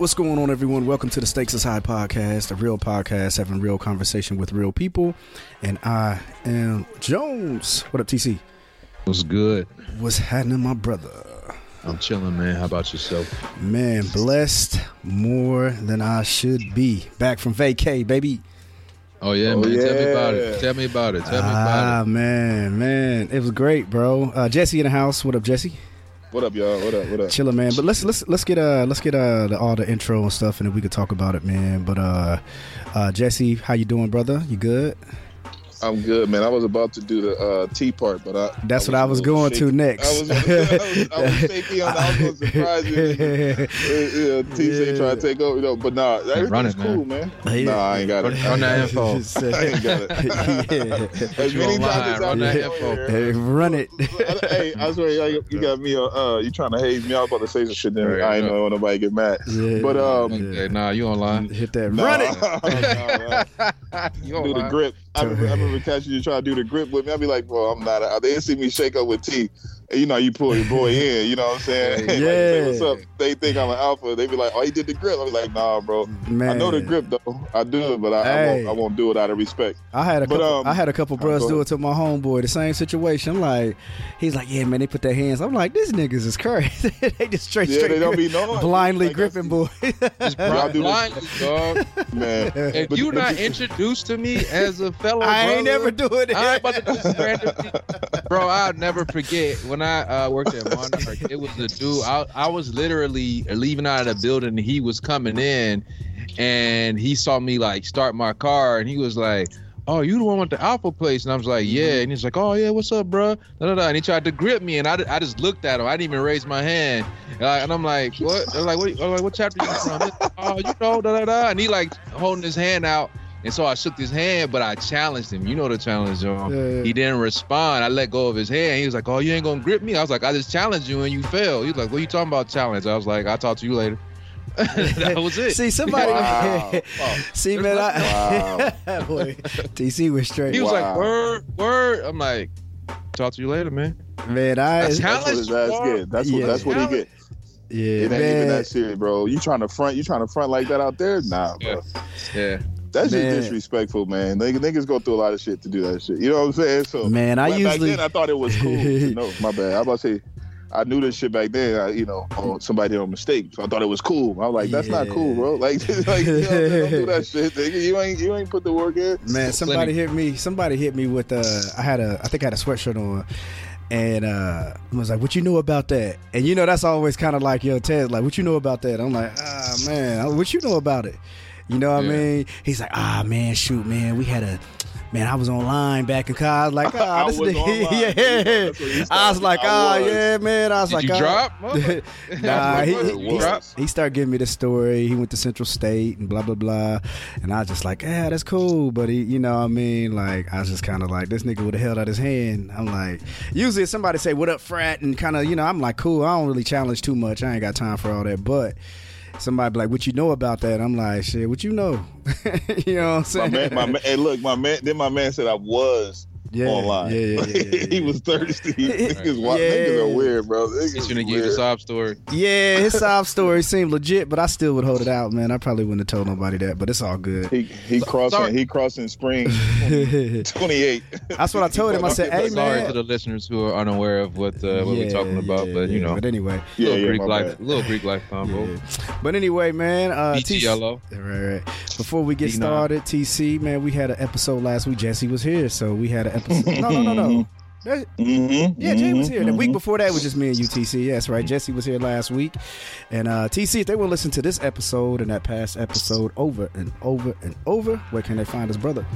What's going on, everyone? Welcome to the Stakes is High podcast, a real podcast having real conversation with real people. And I am Jones. What up, TC? What's good? What's happening, my brother? I'm chilling, man. How about yourself? Man, blessed more than I should be. Back from vacay, baby. Oh yeah, Oh, man. Tell me about it. Tell me about it. Tell me Ah, about it. man, man, it was great, bro. Uh, Jesse in the house. What up, Jesse? What up, y'all? What up? What up? Chilling, man. But let's let's let's get uh let's get uh the, all the intro and stuff, and then we could talk about it, man. But uh, uh, Jesse, how you doing, brother? You good? I'm good, man. I was about to do the uh, T part, but I. That's what I a was little going to next. I was, I was, I was shaky on that. I was going to surprise you. Uh, yeah, T say trying to take over, you know. But nah, everything's run it, man. cool, man. Yeah. Nah, I ain't got it. Run that info. I ain't got it. yeah. As you many online, times as I run that info. Hey, run it. hey, I swear, you you got me. Uh, uh, you trying to haze me? I was about to say some shit. Then I ain't right. know nobody get mad. Yeah. But um, Okay, nah, you online? Hit that. Run it. nah, nah. You do the grip. I remember, I remember catching you trying to do the grip with me. I'd be like, bro, I'm not. They didn't see me shake up with T. And you know, you pull your boy in. You know what I'm saying? Like, Yeah. say, what's up? They think I'm an alpha. They be like, oh, he did the grip. I be like, nah, bro. Man, I know the grip though. I do it, but I, I, won't, I won't do it out of respect. I had a But, couple. um, I had a couple bros do it to my homeboy. The same situation. I'm like, he's like, yeah, man. They put their hands. I'm like, this niggas is crazy. they just straight, Yeah, straight, they don't be knowing. blindly Like, gripping, boy. Just Y'all blind, do blindly, dog. Man, If But- you but not introduced to me as a fellow, I ain't brother, never doing it. I ain't about to do this randomly. Bro, I'll never forget when I uh, worked at Monarch. It was the dude. I, I was literally leaving out of the building. And he was coming in, and he saw me like start my car, and he was like. Oh, you the one with the Alpha place? And I was like, yeah. And he's like, oh yeah, what's up, bro? Da, da, da. And he tried to grip me, and I, I just looked at him. I didn't even raise my hand. And, I, and I'm like, what? They're like, what? I'm like, what chapter you from? Oh, you know, da da da. And he like holding his hand out, and so I shook his hand, but I challenged him. You know the challenge, John. Yeah. He didn't respond. I let go of his hand. He was like, "Oh, you ain't gonna grip me." I was like, "I just challenged you and you failed." He was like, "What you talking about challenge?" I was like, "I'll talk to you later." that was it. See somebody. Wow. See, man. I, boy, TC was straight. he was Wow. like, "Word, word." I'm like, "Talk to you later, man." man, I. That's that's what his ass get. That's what. Yeah. That's what he get. yeah, It ain't man. even that serious, bro. You trying to front? You trying to front like that out there? Nah, bro. Yeah. That's Man. just disrespectful, man. Niggas, niggas go through a lot of shit to do that shit. You know what I'm saying? So Man, I back usually- then I thought it was cool. to know. My bad. I was about to say I knew this shit back then. I, you know, on somebody on mistake, so I thought it was cool. I was like, that's not cool, bro. Like, like you know, don't do that shit. Nigga. You ain't you ain't put the work in. Man, So somebody plenty. hit me. Somebody hit me with uh I had a I think I had a sweatshirt on. And uh I was like, What you know about that? And you know that's always kind of like, yo, Ted, like, what you know about that? I'm like, ah man, what you know about it? You know what Yeah. I mean? He's like, ah man, shoot, man, we had a man, I was online back in college. Like, ah, I this nigga, online. yeah. He I was like, ah, was. yeah, man. I was Did like, you ah. drop? Nah, he, he, he, he started giving me the story. He went to Central State and blah blah blah, and I was just like, yeah, that's cool. But he, you know, what I mean, like, I was just kind of like, this nigga would have held out his hand. I'm like, usually somebody say, "What up, frat?" and kind of, you know, I'm like, cool. I don't really challenge too much. I ain't got time for all that. But somebody be like, "What you know about that?" I'm like, "Shit, what you know?" you know what I'm My saying? man, my man, hey, look, my man. Then my man said I was yeah, online. Yeah, yeah, yeah, yeah, he was thirsty. niggas, wa- Yeah. niggas are weird, bro. He's Niggas gonna give you the weird. sob story. Yeah, his sob story seemed legit, but I still would hold it out, man. I probably wouldn't have told nobody that, but it's all good. He he crossing Sorry. he crossing spring twenty eight. That's what I told him. I said, "Hey, Sorry to the listeners who are unaware of what uh, what Yeah, we're talking about, yeah, but you know, But anyway, Yeah, little yeah, Greek my life, bad. little Greek life combo. yeah. but anyway, man. Uh, BT TC yellow. Right, right. Before we get D9. started, TC, man, we had an episode last week. Jesse was here, so we had an episode. no, no, no, no. That- Mm-hmm. yeah, Jay was here. The week before that was just me and UTC. Yes, right. Jesse was here last week. And uh, TC, if they will listen to this episode and that past episode over and over and over, where can they find us, brother?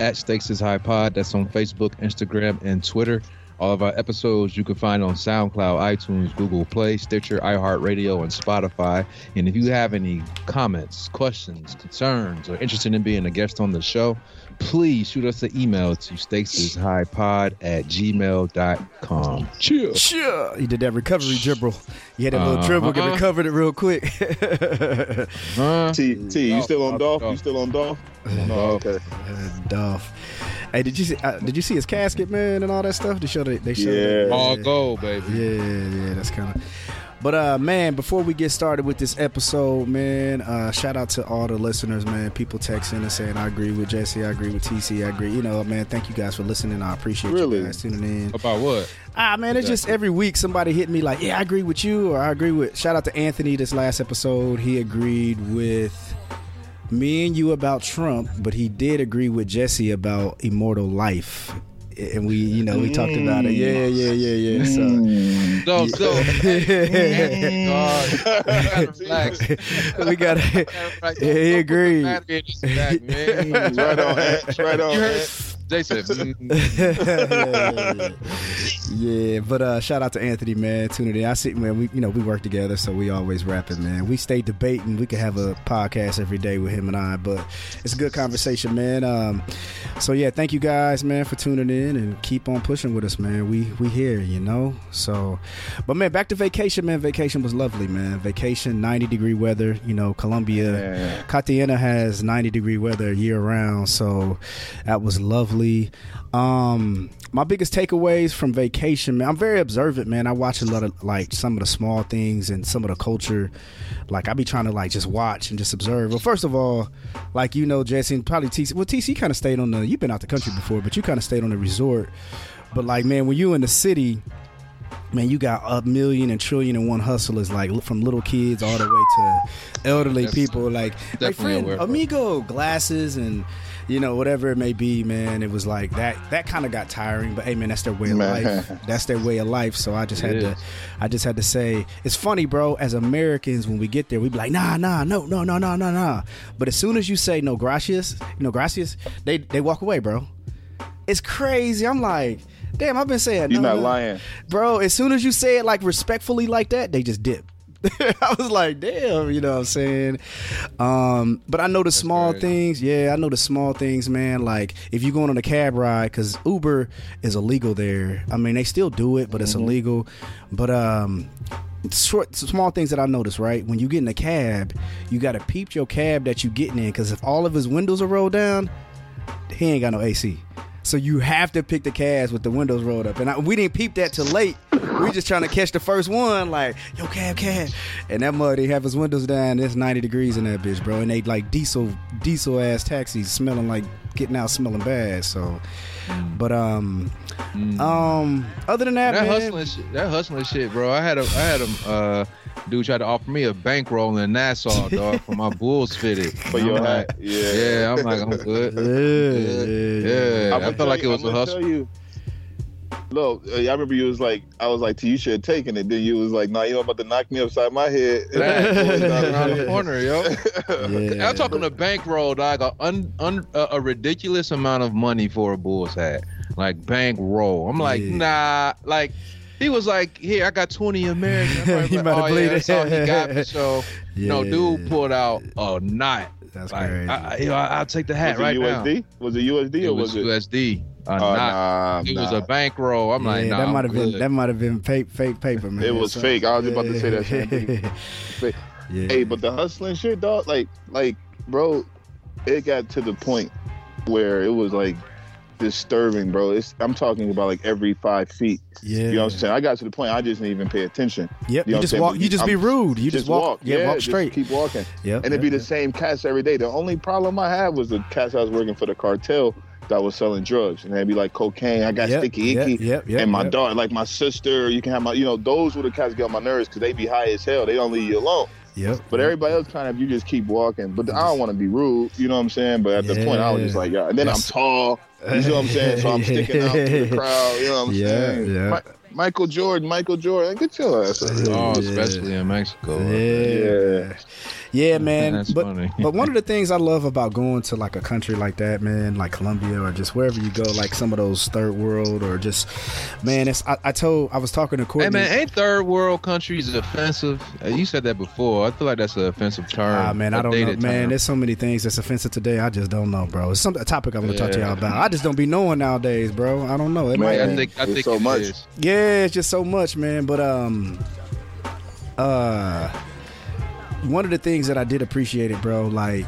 At Stakes is High Pod. That's on Facebook, Instagram, and Twitter. All of our episodes you can find on SoundCloud, iTunes, Google Play, Stitcher, iHeartRadio, and Spotify. And if you have any comments, questions, concerns, or interested in being a guest on the show, please shoot us an email to stakesishighpod at gmail.com. Chill. Sure. He did that recovery dribble. He had that little dribble, get Uh-huh. recovered it real quick. Huh? T, T, you still on Dolph, Dolph? You still on Dolph? No, okay. Uh, Dolph. Hey, did you see? Uh, did you see his casket, man, and all that stuff? They showed it. They showed it. Yeah. All gold, baby. Yeah, yeah, that's kind of. But uh, man, before we get started with this episode, man, uh, shout out to all the listeners, man. People texting and saying, "I agree with Jesse. I agree with TC. I agree." You know, man. Thank you guys for listening. I appreciate Really? you guys tuning in. About what? Ah, man, it's just every week somebody hit me like, "Yeah, I agree with you," or "I agree with." Shout out to Anthony. This last episode, he agreed with me and you about Trump, but he did agree with Jesse about immortal life. And we, you know, we talked about it. Yeah, yeah, yeah, yeah. So. Mm. No, so, hey, God, you gotta we got it. Right, Yeah, he don't put the agreed. battery in his back, man. right on, Right on, You heard? Ant. They said, mm, yeah, but uh, shout out to Anthony, man, tuning in. I see, man, we you know we work together, so we always rapping, man. We stay debating. We could have a podcast every day with him and I, but it's a good conversation, man. Um, so yeah, thank you guys, man, for tuning in and keep on pushing with us, man. We we here, you know. So, but man, back to vacation, man. Vacation was lovely, man. Vacation, ninety degree weather. You know, Colombia. Yeah. Cartagena has 90 degree weather year round, so that was lovely. Um, my biggest takeaways from vacation, man, I'm very observant, man. I watch a lot of like some of the small things and some of the culture. Like I be trying to like just watch and just observe. Well, first of all, like you know, Jesse and probably TC. Well, TC kind of stayed on the. You've been out the country before, but you kind of stayed on the resort. But like, man, when you in the city, man, you got a million and trillion and one hustlers, like from little kids all the way to elderly That's people, like my friend aware of it. Amigo glasses and you know whatever it may be, man. It was like that. That kind of got tiring, but hey, man, that's their way of Man. life. That's their way of life. So I just had It to, is. I just had to say, it's funny, bro. As Americans, when we get there, we be like, nah, nah, no, no, no, no, no, no. But as soon as you say no, gracias, no, gracias, they they walk away, bro. It's crazy. I'm like, damn, I've been saying You're no, not no. lying. Bro, as soon as you say it like respectfully like that, they just dip. I was like, damn, you know what I'm saying? Um, but I know the small crazy. things. Yeah, I know the small things, man. Like if you're going on a cab ride, because Uber is illegal there. I mean, they still do it, but it's illegal. But um, short, small things that I noticed, right? When you get in a cab, you got to peep your cab that you getting in, because if all of his windows are rolled down, he ain't got no AC. So you have to pick the cabs with the windows rolled up. And I, we didn't peep that till late. We just trying to catch the first one, like, yo, cab, cab. And that mud, he have his windows down. It's 90 degrees in that bitch, bro. And they like diesel, diesel ass taxis smelling like getting out smelling bad. So, but, um, um, other than that, that man, hustling, shit, that hustling shit, bro. I had a, I had a uh, dude try to offer me a bankroll in Nassau, dog, for my Bulls fitted. For your hat. Yeah. yeah, I'm like, I'm good. Yeah, Yeah, I'ma I felt like you- it was I'ma a hustle. Tell look, uh, I remember you was like, I was like, T, you should have taken it. Then you was like, nah, you about to knock me upside my head. around the corner, yo. Yeah. I'm talking a bankroll, dog. A, un, un, a, a ridiculous amount of money for a Bulls hat, like bankroll. I'm like, Yeah. nah, like. He was like, "Here, I got 20 American." I'm He like, about to oh, bleed yeah, it. that's all he got me. So, no, Yeah. dude pulled out a knot. That's Like, crazy. I, I, you know, I'll take the hat was right it now. USD? Was it USD It or was was it? USD. A Oh, knot. nah, It was a bankroll. I'm like, nah, that might have been that might have been fake fake paper, man. It was So- fake. I was about to say that same. Fake. yeah. Hey, but the hustling shit, dog, like, like, bro, it got to the point where it was like disturbing, bro. It's I'm talking about like every five feet. yeah. You know what I'm saying? I got to the point I just didn't even pay attention. Yep. You know You, just walk. You just be I'm- rude. You just, walk. Yeah, walk just straight. keep walking. Yeah, And it'd be yep, the same cats every day. The only problem I had was the cats I was working for the cartel that was selling drugs, and they'd be like cocaine. I got Yep, sticky icky. yep, yep, and my yep. daughter, like my sister, you can have my, you know, those were the cats that get on my nerves because they be high as hell. They don't leave you alone. Yep. But everybody else kind of, you just keep walking. But I don't want to be rude, you know what I'm saying? But at the point, I was just like, yeah. And then That's- I'm tall. You know what I'm saying? So I'm sticking out to the crowd. You know what I'm Yeah, saying? yeah. Mi- Michael Jordan, Michael Jordan, get your ass out of here. Oh, Yeah. especially in Mexico. Yeah. Yeah, man. That's but funny. but one of the things I love about going to like a country like that, man, like Colombia or just wherever you go, like some of those third world or just, man, it's. I, I told I was talking to Courtney. Hey man, ain't third world countries offensive? Uh, You said that before. I feel like that's an offensive term. Ah, man, I don't know, man. term. There's so many things that's offensive today. I just don't know, bro. It's some a topic I'm gonna talk to y'all about. I just don't be knowing nowadays, bro. I don't know. It Man, might. I be- think I think so it much. is. Yeah, it's just so much, man. But um, uh, one of the things that I did appreciate it, bro, like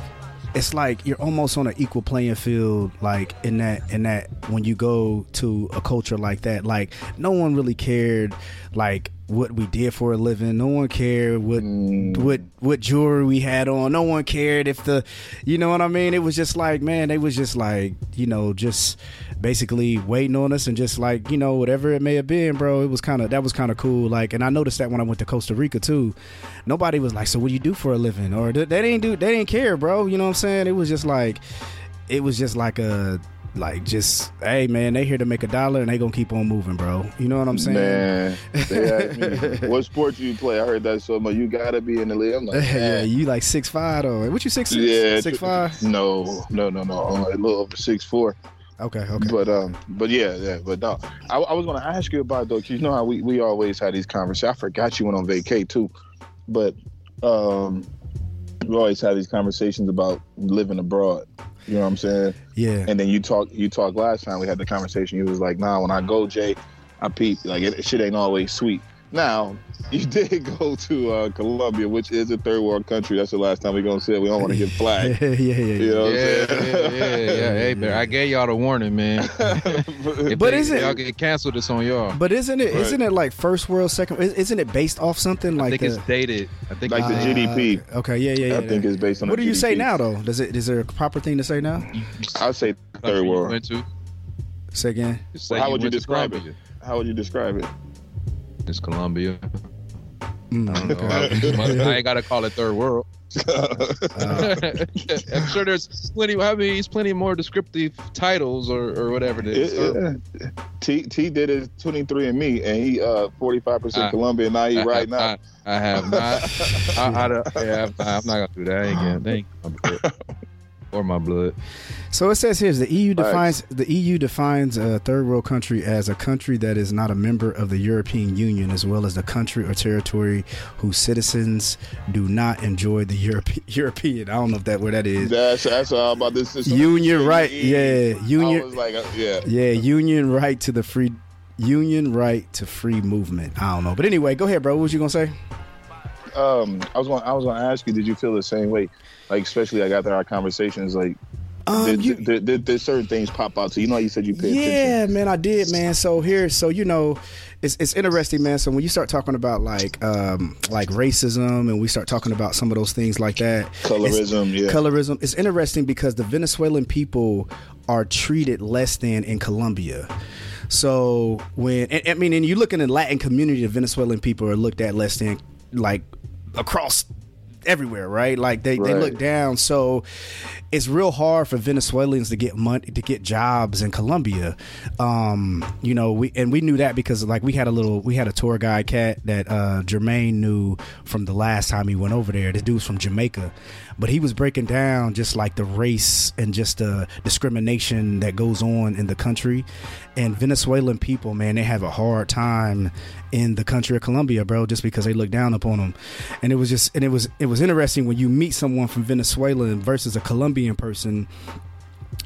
it's like you're almost on an equal playing field, like in that in that when you go to a culture like that, like no one really cared, like what we did for a living. No one cared what Mm. what what jewelry we had on. No one cared if the, you know what I mean. It was just like man, they was just like you know just basically waiting on us and just like you know whatever it may have been, bro. It was kind of that was kind of cool. Like, and I noticed that when I went to Costa Rica too, nobody was like, "So what do you do for a living?" Or they, they didn't do they didn't care, bro. You know what I'm saying? It was just like, it was just like a like just hey man, they here to make a dollar and they gonna keep on moving, bro. You know what I'm saying? Man, me, what sport do you play? I heard that so much. You gotta be in the league. I'm like, yeah, you like six five though. What you six six? yeah, six five? No, no, no, no. I'm a little over six four. Okay, okay. But um, but yeah, yeah. But no, I, I was gonna ask you about though. 'cause you know how we, we always had these conversations. I forgot you went on vacay too, but um, we always had these conversations about living abroad. You know what I'm saying? yeah, And then you talk you talked last time we had the conversation. You was like, nah, when I go, Jay, I peep like it, shit ain't always sweet. Now you did go to uh, Colombia, which is a third world country. That's the last time we're gonna say it. we don't want to get flagged. yeah, yeah, yeah. You know Yeah, I'm yeah, yeah, yeah. Hey, man, I gave y'all the warning, man. But they- is it- y'all get canceled? this on y'all. But isn't it Right. not it like first world, second? is- Isn't it based off something like? I think the, it's dated. I think Like it's the. GDP. Uh, okay, yeah, yeah, yeah. I think it's based on. What do you say GDP. now though? Does it is there a proper thing to say now? I say Country third you world. Went to. Say again. Well, say how would you describe it? How would you describe it? It's Colombia. Mm, I, okay. I ain't gotta call it third world. Uh, I'm sure there's plenty. I mean, he's plenty more descriptive titles or, or whatever it is. It- it- T T did his 23 and me, and he uh 45 percent Colombian. Now he right now. not- I have not. I, I, don't- yeah, I'm not gonna do that. I ain't getting, that ain't my blood. or my blood. so it says here the EU Facts. defines the EU defines a third world country as a country that is not a member of the European Union, as well as the country or territory whose citizens do not enjoy the Europe, European. I don't know if that where that is. That's that's all about this. this- Union right, yeah, union. like, uh, yeah. Yeah, union right to the free union right to free movement. I don't know. But anyway, go ahead, bro. What was you gonna say? Um, I was going. I was going to ask you. Did you feel the same way? Like, especially like after our conversations, like, Um, did, you- did, did, did certain things pop out to you? Know, how you said you paid attention. yeah, man, I did, man. So here, so you know, it's it's interesting, man. So when you start talking about like um like racism and we start talking about some of those things like that, Colorism, it's, yeah. colorism. It's interesting because the Venezuelan people are treated less than in Colombia. So when and, I mean, and you look in the Latin community, the Venezuelan people are looked at less than like across everywhere, right? Like they, they look down. So it's real hard for Venezuelans to get money to get jobs in Colombia. Um, you know, we and we knew that because like we had a little we had a tour guide cat that uh Jermaine knew from the last time he went over there. This dude's from Jamaica. But he was breaking down just like the race and just the discrimination that goes on in the country. And Venezuelan people, man, they have a hard time in the country of Colombia, bro, just because they look down upon them. And it was just, and it was, it was interesting when you meet someone from Venezuela versus a Colombian person.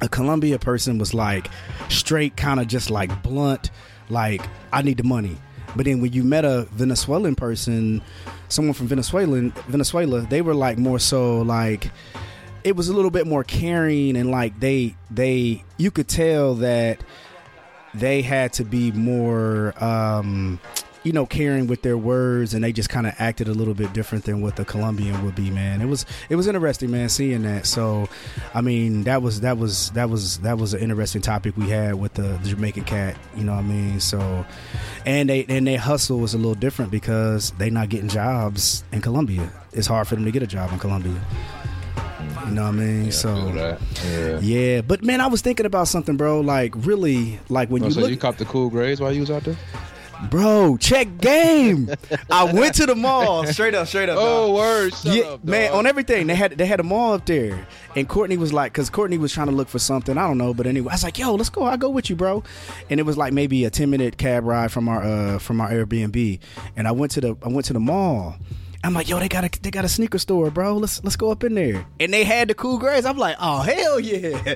A Colombia person was like straight, kind of just like blunt, like I need the money. But then when you met a Venezuelan person, someone from Venezuela, Venezuela, they were like more so like it was a little bit more caring and like they they you could tell that they had to be more um you know caring with their words and they just kind of acted a little bit different than what the colombian would be man it was it was interesting man seeing that so i mean that was that was that was that was an interesting topic we had with the, the jamaican cat you know what i mean so and they and their hustle was a little different because they not getting jobs in colombia it's hard for them to get a job in colombia You know what I mean? I so. Yeah. yeah, but man, I was thinking about something, bro. Like really, like when Oh, you so look, you caught the cool greys while you was out there? Bro, check game. I went to the mall, straight up, straight up. dog. Oh, word. Shut yeah, up, man, on everything they had they had a mall up there, and Courtney was like, because Courtney was trying to look for something, I don't know, but anyway, I was like, yo, let's go, I'll go with you, bro, and it was like maybe a ten minute cab ride from our uh from our Airbnb, and I went to the I went to the mall. I'm like, yo, they got a they got a sneaker store, bro. Let's let's go up in there, and they had the cool greys. I'm like, oh hell yeah.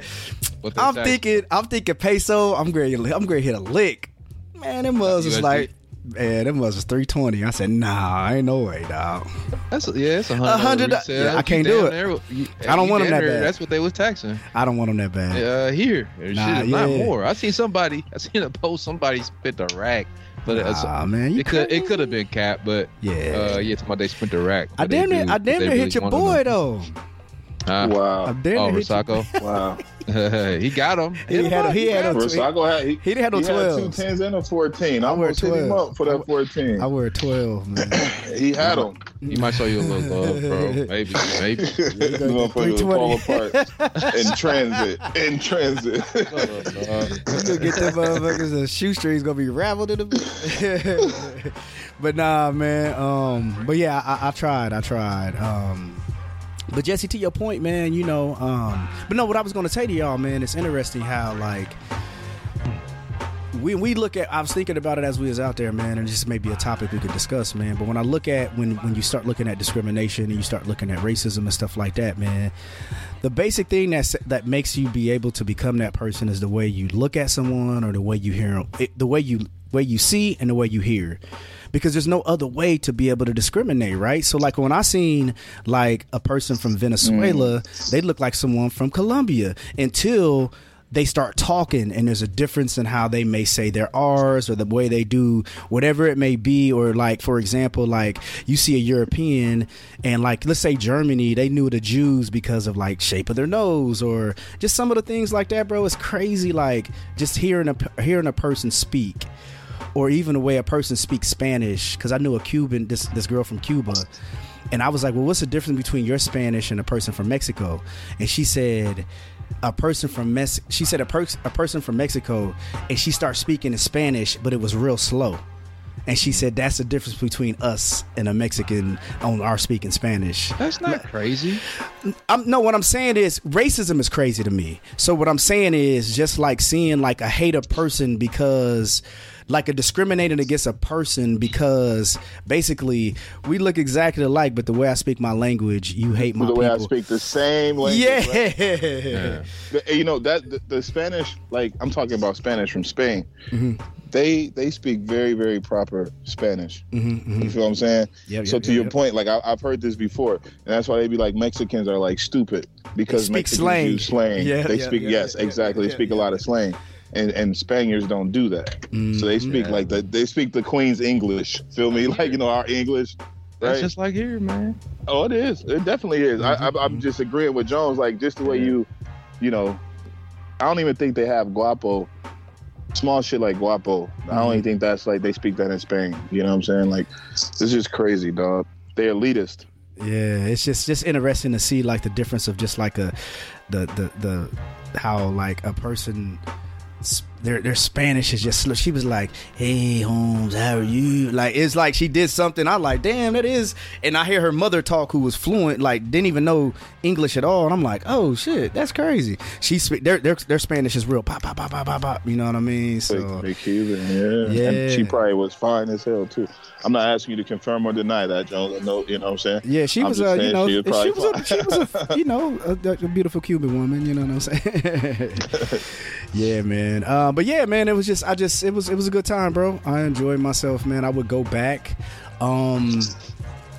I'm thinking, I'm thinking peso. I'm great. I'm great. Hit a lick. Man, them was was like, man, them was was 320. I said, nah, I ain't no way, dog. That's a, yeah, it's a A hundred. hundred- dollar resale. yeah, I can't do it. near- you- I don't want them that near- bad. That's what they was taxing. I don't want them that bad. Uh, here, Shit, Nah, not more. I seen somebody. I seen a post. Somebody spent a rack, but it's, Nah, man, you it could it could have been cap, but Yeah. uh, yeah, talking about they spent a rack. I but they damn near, I damn they near really hit your boy though. Huh? I Wow. damn Oh, near hit your- Rosako. Wow. he got him. He had a- he had a- Rosako had he, He didn't have no he had 12s. two tens and a fourteen. I I wear almost hit him 12. up for that fourteen. I wear 12, man. he had them. He might show you a little love, bro. Maybe, maybe. The motherfucker will fall apart in transit. In transit. You gonna get them motherfuckers, the shoestrings gonna be raveled in the. but nah, man. Um, but yeah, I, I tried. I tried. Um, but Jesse, to your point, man, you know. Um, but no, what I was gonna say to y'all, man, it's interesting how like. We, we look at I was thinking about it as we was out there, man, and this may be a topic we could discuss, man. But when I look at when when you start looking at discrimination and you start looking at racism and stuff like that, man, the basic thing that's that makes you be able to become that person is the way you look at someone or the way you hear it, the way you way you see and the way you hear because there's no other way to be able to discriminate right? So like when i seen like a person from venezuela mm. they look like someone from colombia until they start talking and there's a difference in how they may say their r's or the way they do whatever it may be. Or like for example like you see a european and like let's say germany they knew the jews because of like shape of their nose or just some of the things like that bro. It's crazy like just hearing a hearing a person speak or even the way a person speaks Spanish. Because I knew a Cuban, this this girl from Cuba, and I was like, "Well, what's the difference between your Spanish and a person from Mexico?" And she said, "A person from Mex," she said, "A person a person from Mexico," and she starts speaking in Spanish, but it was real slow. And she said that's the difference between us and a Mexican on our speaking Spanish. That's not crazy. I'm, no, what I'm saying is racism is crazy to me. So what I'm saying is just like seeing like a hater person because like a discriminating against a person because basically we look exactly alike, but the way I speak my language, you hate my the way I speak the same language. yeah. right? Yeah. The- you know that the, the Spanish, like I'm talking about Spanish from Spain. Mhm. They they speak very very proper Spanish. Mhm, You mhm. feel what I'm saying? Yep, so yep, to yep, your point, like I, I've heard this before, and that's why they be like Mexicans are like stupid because they speak Mexicans slang. use slang. Yeah, they speak yes, exactly. they speak a lot of slang, and and Spaniards don't do that. So they Mhm. speak Yeah. like the they speak the Queen's English. Feel me? Like you know our English. That's just like here, man. Oh, it is. It definitely is. I, I, I'm just agreeing with Jones. Like just the way you, you know, I don't even think they have guapo. Small shit like guapo. I don't even think that's like they speak that in Spain. You know what I'm saying? Like, this is just crazy, dog. They're elitist. Yeah, it's just just interesting to see like the difference of just like a the the the how like a person s- their their Spanish is just sl- she was like, "Hey Holmes, how are you?" Like it's like she did something. I like, damn, that is. And I hear her mother talk, who was fluent, like didn't even know English at all. And I'm like, oh shit, that's crazy. She their their their Spanish is real pop pop pop pop pop pop. You know what I mean? So they Cuban, yeah. Yeah. And she probably was fine as hell too. I'm not asking you to confirm or deny that, Jones. I know, you know what I'm saying? Yeah, she I'm was, uh, you know, she she was was, a, she was, a, you know, a, a beautiful Cuban woman. You know what I'm saying? yeah, man. But yeah, man, it was just, I just, it was, it was a good time, bro. I enjoyed myself, man. I would go back. Um,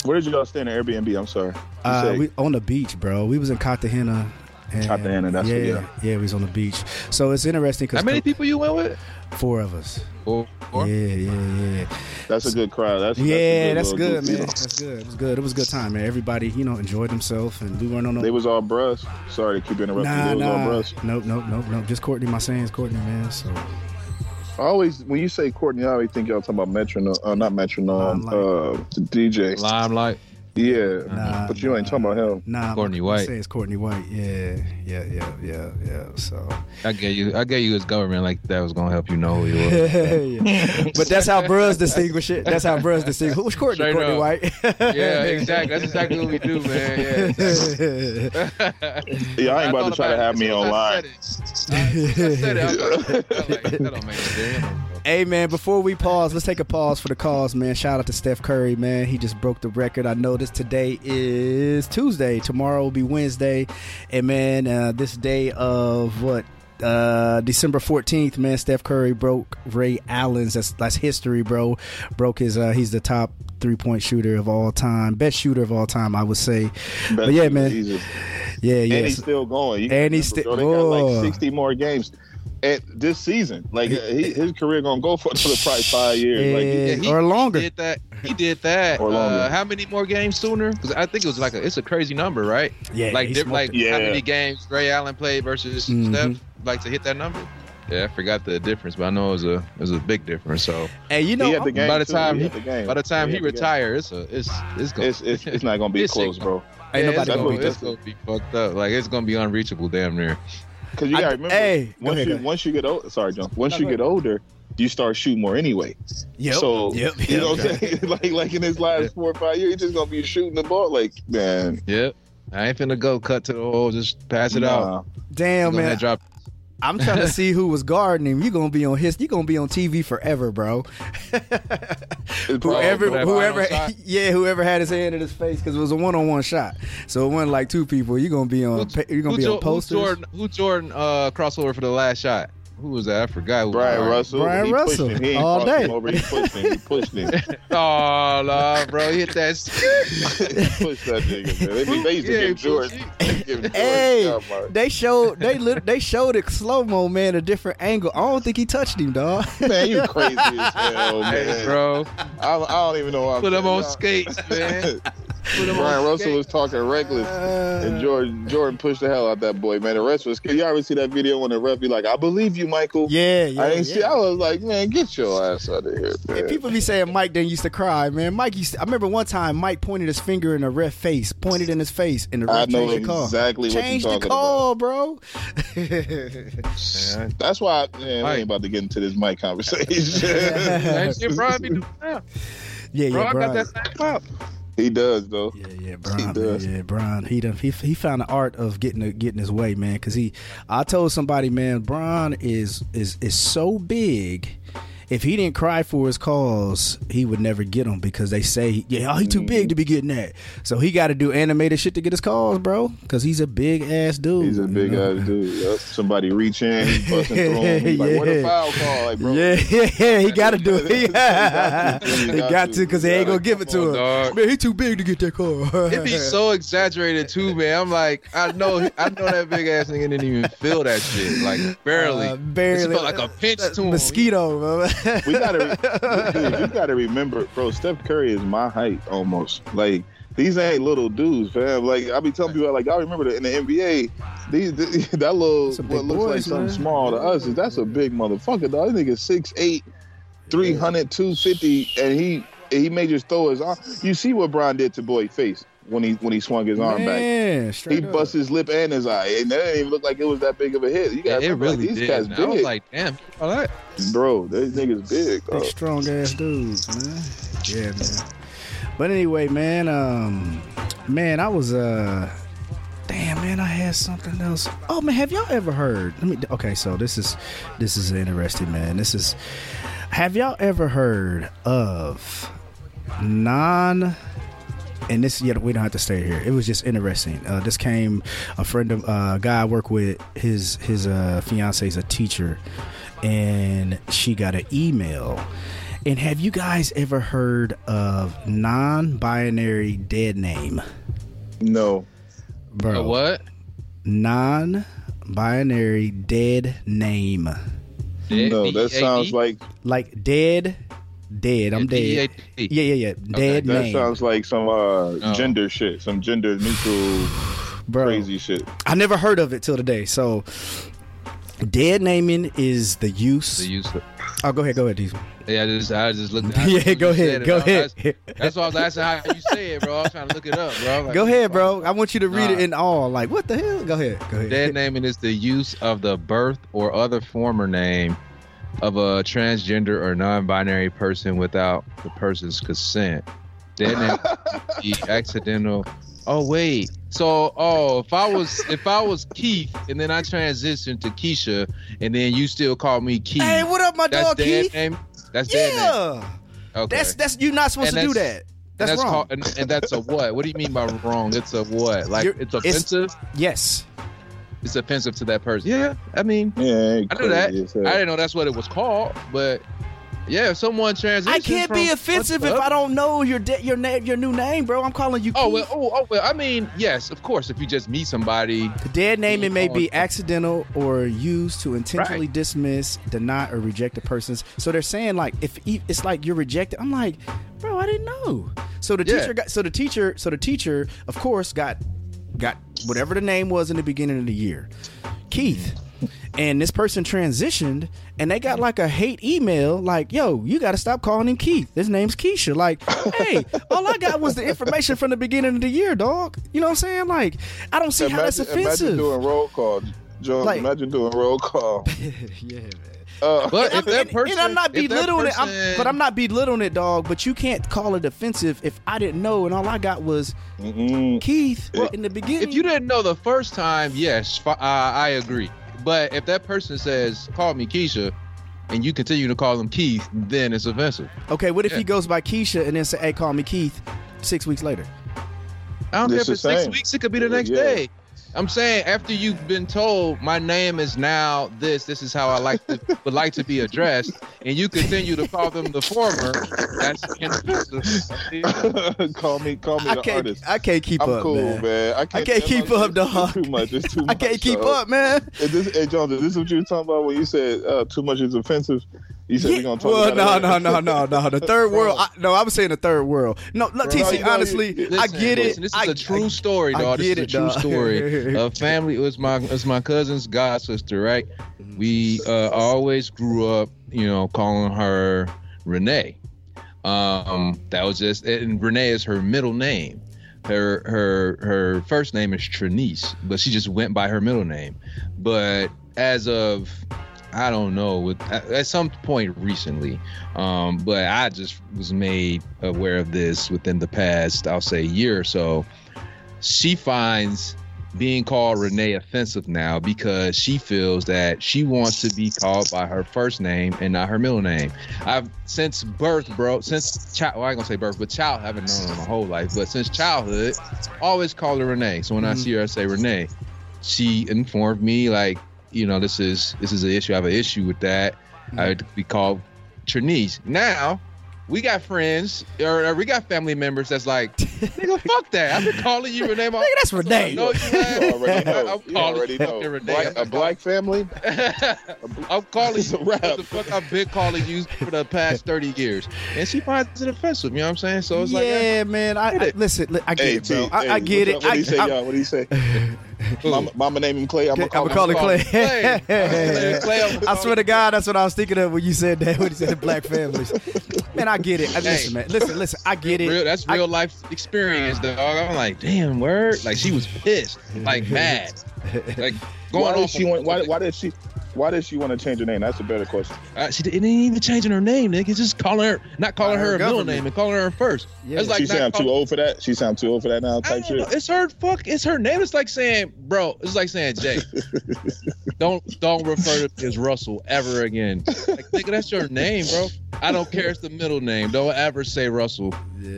Where did y'all stay in the Airbnb? I'm sorry. Uh, we on the beach, bro. We was in Cartagena. And- Cartagena, that's yeah, what- yeah. yeah, we was on the beach. So it's interesting because How many people you went with? four of us. Four. Yeah, yeah, yeah. that's a good crowd. That's yeah, that's little good, group, you man. know. That's good. It was good. It was a good time, man. Everybody, you know, enjoyed themselves, and we weren't on no. They was all bros. Sorry to keep interrupting. Nah, they was all nah. Nope, nope, nope, nope. Just Courtney, my saying is Courtney, man. So I always, when you say Courtney, I always think y'all talking about metronome, uh, not metronome, Limelight. uh, the DJ. Limelight. Yeah, Nah, but you ain't talking about him. Nah, Courtney I'm White. saying it's Courtney White. Yeah, yeah, yeah, yeah, yeah. So, I gave you, I gave you his government like that was gonna help you know who he was. Yeah. but that's how bros distinguish it. That's how bros distinguish. Who's Courtney? Straight Courtney up. White. yeah, exactly. That's exactly what we do, man. Yeah. exactly. Yeah, I ain't about thought to try to about it have me soon as I said it. I said it. I was like, that don't make sense. Hey man, before we pause, let's take a pause for the cause, man. Shout out to Steph Curry, man. He just broke the record. I noticed today is Tuesday. Tomorrow will be Wednesday. And man, uh, this day of what? Uh, December 14th, man, Steph Curry broke Ray Allen's. That's that's history, bro. Broke his uh he's the top three point shooter of all time. Best shooter of all time, I would say. But yeah, man. Jesus. Yeah, And yeah. he's still going. You And he's still. sti- They got like sixty more games at this season. Like he, his career gonna go for another probably five years. Like he- Yeah. he, Or longer. He did that. He did that. Or longer. Uh, how many more games sooner? Because I think it was like a, it's a crazy number, right? Yeah, like he diff- like it. how Yeah. many games Ray Allen played versus Mhm. Steph? Like to hit that number. Yeah, I forgot the difference, but I know it was a it was a big difference. So and you know, he the game. by the too. time he, he- the game. by the time he, had the game. retires, it's a, it's it's gonna it's, it's it's not gonna be close, bro. Ain't yeah, nobody it's gonna gonna, beat it's gonna be fucked up. Like it's gonna be unreachable, damn near. Because you gotta remember, hey, once ahead, you once you get old, sorry, John. Once No, you get older, you start shooting more anyway. Yep. So yep. you know yep. what I'm saying? like like in his last four or five years, he's just gonna be shooting the ball. Like man, Yep. I ain't finna go cut to the hole, just pass it out. Damn, Go ahead, man. drop. I'm trying to see who was guarding him. You're gonna be on his. You're gonna be on TV forever, bro. Whoever, that whoever, yeah, whoever had his hand in his face because it was a one-on-one shot. So it wasn't like two people. You're gonna be on. Who- pa- You gonna be Jo- on posters. Who Jordan, who Jordan uh, crossover for the last shot? Who was that? I forgot. Who Bryon was- Russell. Bryon he pushed Russell, him. He all day. Him over. He pushed him. He pushed him. Oh, no, bro. He hit that. he pushed that nigga. Man. They, they used to Yeah, give Jordan. they give Jordan Hey, job, they showed they lit, they showed it slow mo man a different angle. I don't think he touched him, dog. man, you crazy as hell, man, Hey, bro. I, I don't even know. What I'm Put him saying. on Nah. skates, man. Put Bryon on Russell was talking reckless. Uh, And Jordan, Jordan pushed the hell out that boy, man. The rest was. You already see that video when the ref be like, "I believe you, Michael." yeah, yeah. I ain't yeah. see. I was like, man, get your ass out of here, man. And people be saying Mike didn't used to cry, man. Mike used. To, I remember one time Mike pointed his finger in the ref face, pointed in his face, and the ref I know changed the call. exactly what Changed the talking call, bro. Man. That's why man, we ain't about to get into this mic conversation. Same shit Brian be doing now. yeah, Bro, yeah, I got that same pop. He does though. Yeah, yeah, Brian. does. Yeah, Brian. He done, he he found the art of getting the, getting his way, man. Because he, I told somebody, man, Brian is is is so big. If he didn't cry for his calls, he would never get them because they say, yeah, oh, he too big to be getting that. So he got to do animated shit to get his calls, bro. Because he's a big ass dude. He's a you big know? ass dude. Yep. Somebody reach in, he busting through him. He's like, "What a foul call!" Like, bro, Yeah, yeah, yeah, he got to do it. He got to. he got to because they ain't gonna give it to Come him. dog. Man, he too big to get that call. It'd be so exaggerated too, man. I'm like, I know, I know that big ass nigga didn't even feel that shit, like barely. Uh, It barely. felt like a pinch to him. Mosquito, bro. We gotta, dude, you gotta remember, bro. Steph Curry is my height almost. Like these ain't little dudes, fam. Like I be telling people, like y'all remember that in the NBA, these that little what big looks like boys, something man. small to us is that's a big motherfucker. Dog, this nigga six eight, 300, 250, and he he may just throw his arm. You see what Brian did to boy face when he when he swung his arm back. Man, He straight up. bust his lip and his eye, and that didn't even look like it was that big of a hit. You Yeah, got it really these did. guys man. I was like, damn, all right. Bro. These niggas big. Big strong ass dudes, man. Yeah, man. But anyway, man, um, man, I was uh damn man, I had something else. Oh man, have y'all ever heard? Let me okay, so this is this is interesting, man. This is have y'all ever heard of non and this yeah we don't have to stay here it was just interesting uh, this came a friend of uh, guy i work with his his uh fiance is a teacher and she got an email and have you guys ever heard of non-binary dead name No. bro A what? non-binary dead name D- No, that D-E-A-D? sounds like like dead dead i'm dead D-E-A-D. yeah yeah yeah dead name. that name sounds like some uh gender shit, some gender neutral bro crazy shit. I never heard of it till today. So, dead naming is the use The use of Oh, go ahead, go ahead, Diesel. Yeah, I just I just looked. I, Yeah, go ahead, go ahead. that's why I was asking how you say it, bro. I was trying to look it up, bro. Like, Go ahead, bro. I want you to read it in all. Like, what the hell? Go ahead, go ahead. Dead naming is the use of the birth or other former name of a transgender or non-binary person without the person's consent. Dead name the accidental. Oh wait. So oh, if I was if I was Keith and then I transitioned to Keisha and then you still call me Keith. Hey, what up, my that's dog dead Keith? name. That's dead name. Yeah, Okay. that's that's you're not supposed And to do that. That's, and wrong. Called, and, and that's a what? What do you mean by wrong? It's a what? Like You're- it's it's- offensive. yes. It's offensive to that person. Yeah, I mean, Yeah, I knew that. crazy as hell. I didn't know that's what it was called, but yeah, if someone transitions. I can't be offensive if? I don't know your de- your name your new name, bro. I'm calling you. Oh Keith. well, oh, oh well. I mean, yes, of course. If you just meet somebody, The dead naming may be accidental or used to intentionally Right. dismiss, deny, or reject a person's. So they're saying like if e- it's like you're rejected. I'm like, bro, I didn't know. So the Yeah. teacher got. So the teacher. So the teacher, of course, got got whatever the name was in the beginning of the year, Keith. And this person transitioned, and they got like a hate email, like, "Yo, you got to stop calling him Keith. His name's Keisha." Like, hey, all I got was the information from the beginning of the year, dog. You know what I'm saying? Like, I don't see how that's Imagine, offensive. imagine doing roll call, Jones. Like- imagine doing roll call. yeah, man. Uh, but if And, that person, and I'm not if that belittling it, I'm, but I'm not belittling it, dog. But you can't call it offensive if I didn't know, and all I got was mm-mm. Keith Well, in the beginning. If you didn't know the first time, yes, uh, I agree. But if that person says, "Call me Keisha," and you continue to call him Keith, then it's offensive. okay, what if Yeah. he goes by Keisha and then say, "Hey, call me Keith"? Six weeks later. I don't care if it's the six weeks; it could be the next Yeah. day. I'm saying after you've been told my name is now this, this is how I like to would like to be addressed, and you continue to call them the former. That's offensive. call me, call me I the can't. artist. I can't keep I'm up, cool, man. man. I can't, can't keep up, it's dog. Too much. It's too much. I can't keep dog. up, man. Is this, hey, Jones, is this what you were talking about when you said uh, too much is offensive? You said Yeah, we're gonna talk well, no, about no, it. no, no, no. The third world. I, no, I was saying the third world. No, look, Bro, TC. you know, honestly, you- I Listen, get it. listen, This is I- a true I- story, I dog. This get is a it, true dog. story. A family. It was my it was my cousin's god sister, right? We uh, always grew up, you know, calling her Renee. Um, that was just and Renee is her middle name. Her her her first name is Trinice, but she just went by her middle name. But as of I don't know, with at, some point recently, um, but I just was made aware of this within the past, I'll say, year or so. She finds being called Renee offensive now because she feels that she wants to be called by her first name and not her middle name. I've since birth, bro, since child, well, I ain't gonna say birth, but child, I haven't known her my whole life, but since childhood, always called her Renee. So when I Mhm. see her, I say Renee. She informed me like, you know, this is this is an issue. I have an issue with that. Mm-hmm. I would be called Trinice. Now we got friends or, or we got family members that's like, nigga, fuck that. I've been calling you Renee. my- Nigga, that's Renee. No, you have. You already know. I'm You already know. fucking Renee. A black family. I'm calling you. What the fuck I've been calling you for the past 30 years. And she finds it offensive, you know what I'm saying? So it's like, yeah, man. I, I listen. I get Hey, it, bro. T, I, hey, I get it. What I, he say, I, y'all? What do you say? Mama, mama name him Clay. I'm gonna call him Clay. Clay. Clay, I'm gonna I swear to God, that's what I was thinking of when you said that. When you said the black families, man, I get it. I- Listen, man, listen, listen. I get it. Real, that's I- real life experience, dog. I'm like, damn, word. Like she was pissed, like mad, like going Why off. she went, Why, why did she? Why did she want to change her name? That's a better question. Uh, she didn't even changing her name, nigga. Just calling her, not calling Her her, a middle name and calling her first. Yeah. It's like she not sound too old for that. She sound too old for that now. I Type don't know. shit. It's her fuck. It's her name. It's like saying, bro. It's like saying Jay. don't don't refer to me as Russell ever again. Like nigga, that's your name, bro. I don't care. It's the middle name. Don't ever say Russell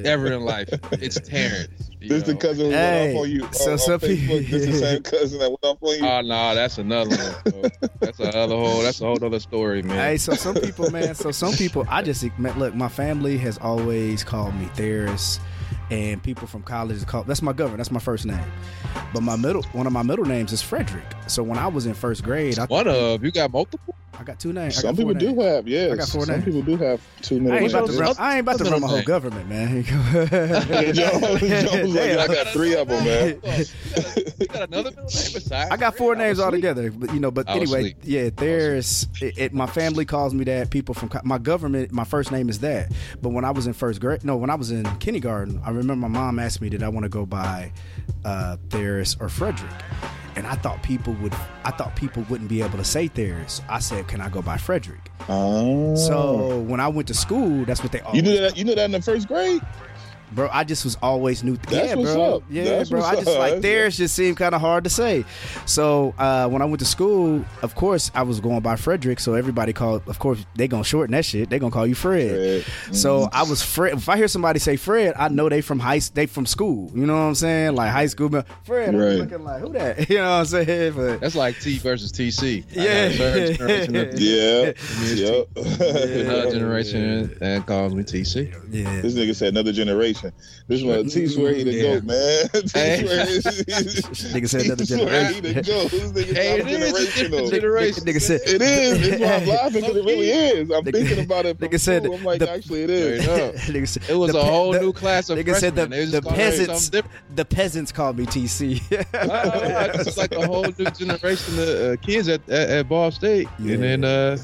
ever in life. It's Terrence. You This the know. cousin who Hey, went off on you so uh, on, some on people- This the same cousin that went off on you. Ah, oh no, that's another one. That's another whole. That's a whole other story, man. Hey, so some people, man. So some people, I just look. My family has always called me Theris, and people from college call. That's my government. That's my first name. But my middle, one of my middle names is Frederick. So when I was in first grade, I One of uh, you got multiple. I got two names. Some got four people do have, yeah. I got four Some names. people do have two middle I ain't about names. to run. I ain't about to run my whole name? government, man. Yeah, Joe, Joe like, I got three of them, man. You got another middle name besides? I got four I names was altogether, but you know, but anyway, asleep. yeah, there's it, it, my family calls me that. People from my government, my first name is that. But when I was in first grade, no, when I was in kindergarten, I remember my mom asked me, "Did I want to go by uh, Theris or Frederick?" And I thought people would, I thought people wouldn't be able to say Theris. I said, "Can I go by Frederick?" Oh. So when I went to school, that's what they. you knew that? You knew that in the first grade? Bro. I just was always new. That's yeah, what's bro. up. Yeah, That's bro. what's I just up. like theirs just seemed kind of hard to say. So uh, when I went to school, of course, I was going by Frederick. So everybody called. Of course, they gonna shorten that shit. They gonna call you Fred. Fred. So I was Fred. If I hear somebody say Fred, I know they from high. They from school. You know what I'm saying? Like high school. but Fred, I'm Right. looking like who that? You know what I'm saying? But That's like T versus TC. I got Yeah. a third Yeah. Another yep. generation that calls me TC. yeah. This nigga said another generation. This one, T swear he the Yeah. goat, man. T Hey. swear Nigga said another T swear he the generation. goat. This nigga Hey, it is generational. generation. Nigga said. It is. It's why I'm laughing because it really is. I'm Nigga- thinking about it. Nigga said. I'm like, the- actually, it is. Nigga said- It was the a whole the- new class of Nigga said the, freshmen. They was the just peasants the peasants called me TC. Ah, This like a whole new generation of uh, kids at, at, at Ball State, Yeah. and then uh,